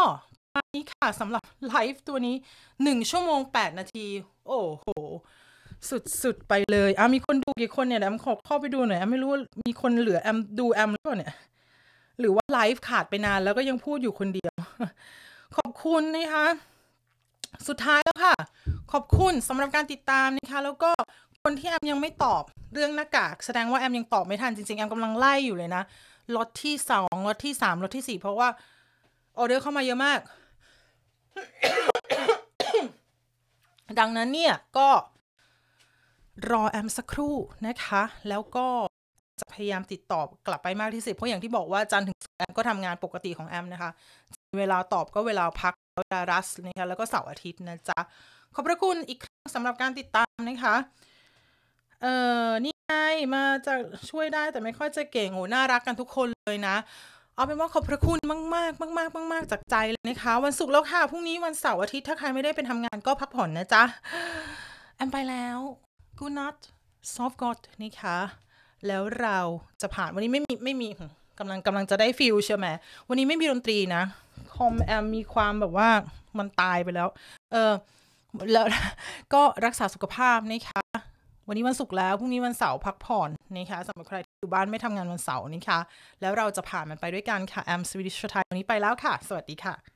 นี้ค่ะสำหรับไลฟ์ตัวนี้ 1 ชั่วโมง 8 นาที โอ้โห สุดๆไปเลยอะมีคนดูกี่คนเนี่ยแอมขอเข้าไปดูหน่อยแอมไม่รู้มีคนเหลือแอมดูแอมหรือเปล่าเนี่ย หรือว่าไลฟ์ขาดไปนานแล้วก็ยังพูดอยู่คนเดียว ขอบคุณนะคะสุดท้ายแล้วค่ะ ขอบคุณสำหรับการติดตามนะคะแล้วก็คนที่แอมยังไม่ตอบเรื่องหน้ากาก แสดงว่าแอมยังตอบไม่ทันจริงๆแอมกำลังไล่อยู่เลยนะล็อตที่สองล็อตที่สามล็อตที่สี่เพราะว่าออเดอร์เข้ามาเยอะมาก ดังนั้นเนี่ยก็ รอแอมสักครู่นะคะ แล้วก็จะพยายามติดต่อกลับไปมากที่สุดเพราะอย่างที่บอกว่าจันถึงแอมก็ทำงานปกติของแอมนะคะ เวลาตอบก็เวลาพักเวลารัสนะคะแล้วก็เสาร์อาทิตย์นะจ๊ะ ขอบพระคุณอีกครั้งสำหรับการติดตามนะคะ เอ่อ นี่ไงมาจะช่วยได้แต่ไม่ค่อยจะเก่งโหน่ารักกันทุกคนเลยนะ เอาเป็นว่าขอบพระคุณมากมากมากมากมากมากจากใจเลยนะคะ วันศุกร์แล้วค่ะพรุ่งนี้วันเสาร์อาทิตย์ถ้าใครไม่ได้ไปทำงานก็พักผ่อนนะจ๊ะแอมไปแล้ว Good night sov gott นะคะ แล้วเราจะผ่านวันนี้ไม่มีไม่มีกำลังกำลังจะได้ feel ใช่ไหมวันนี้ไม่มีดนตรีนะ คอมแอมมีความแบบว่ามันตายไปแล้ว เออแล้วก็รักษาสุขภาพนะคะ วันนี้วันศุกร์แล้วพรุ่งนี้วันเสาร์พักผ่อนนะคะสำหรับใครที่อยู่บ้านไม่ทำงานวันเสาร์นะคะ แล้วเราจะผ่านมันไปด้วยกันค่ะแอม Swedish Thai วันนี้ไปแล้วค่ะ สวัสดีค่ะ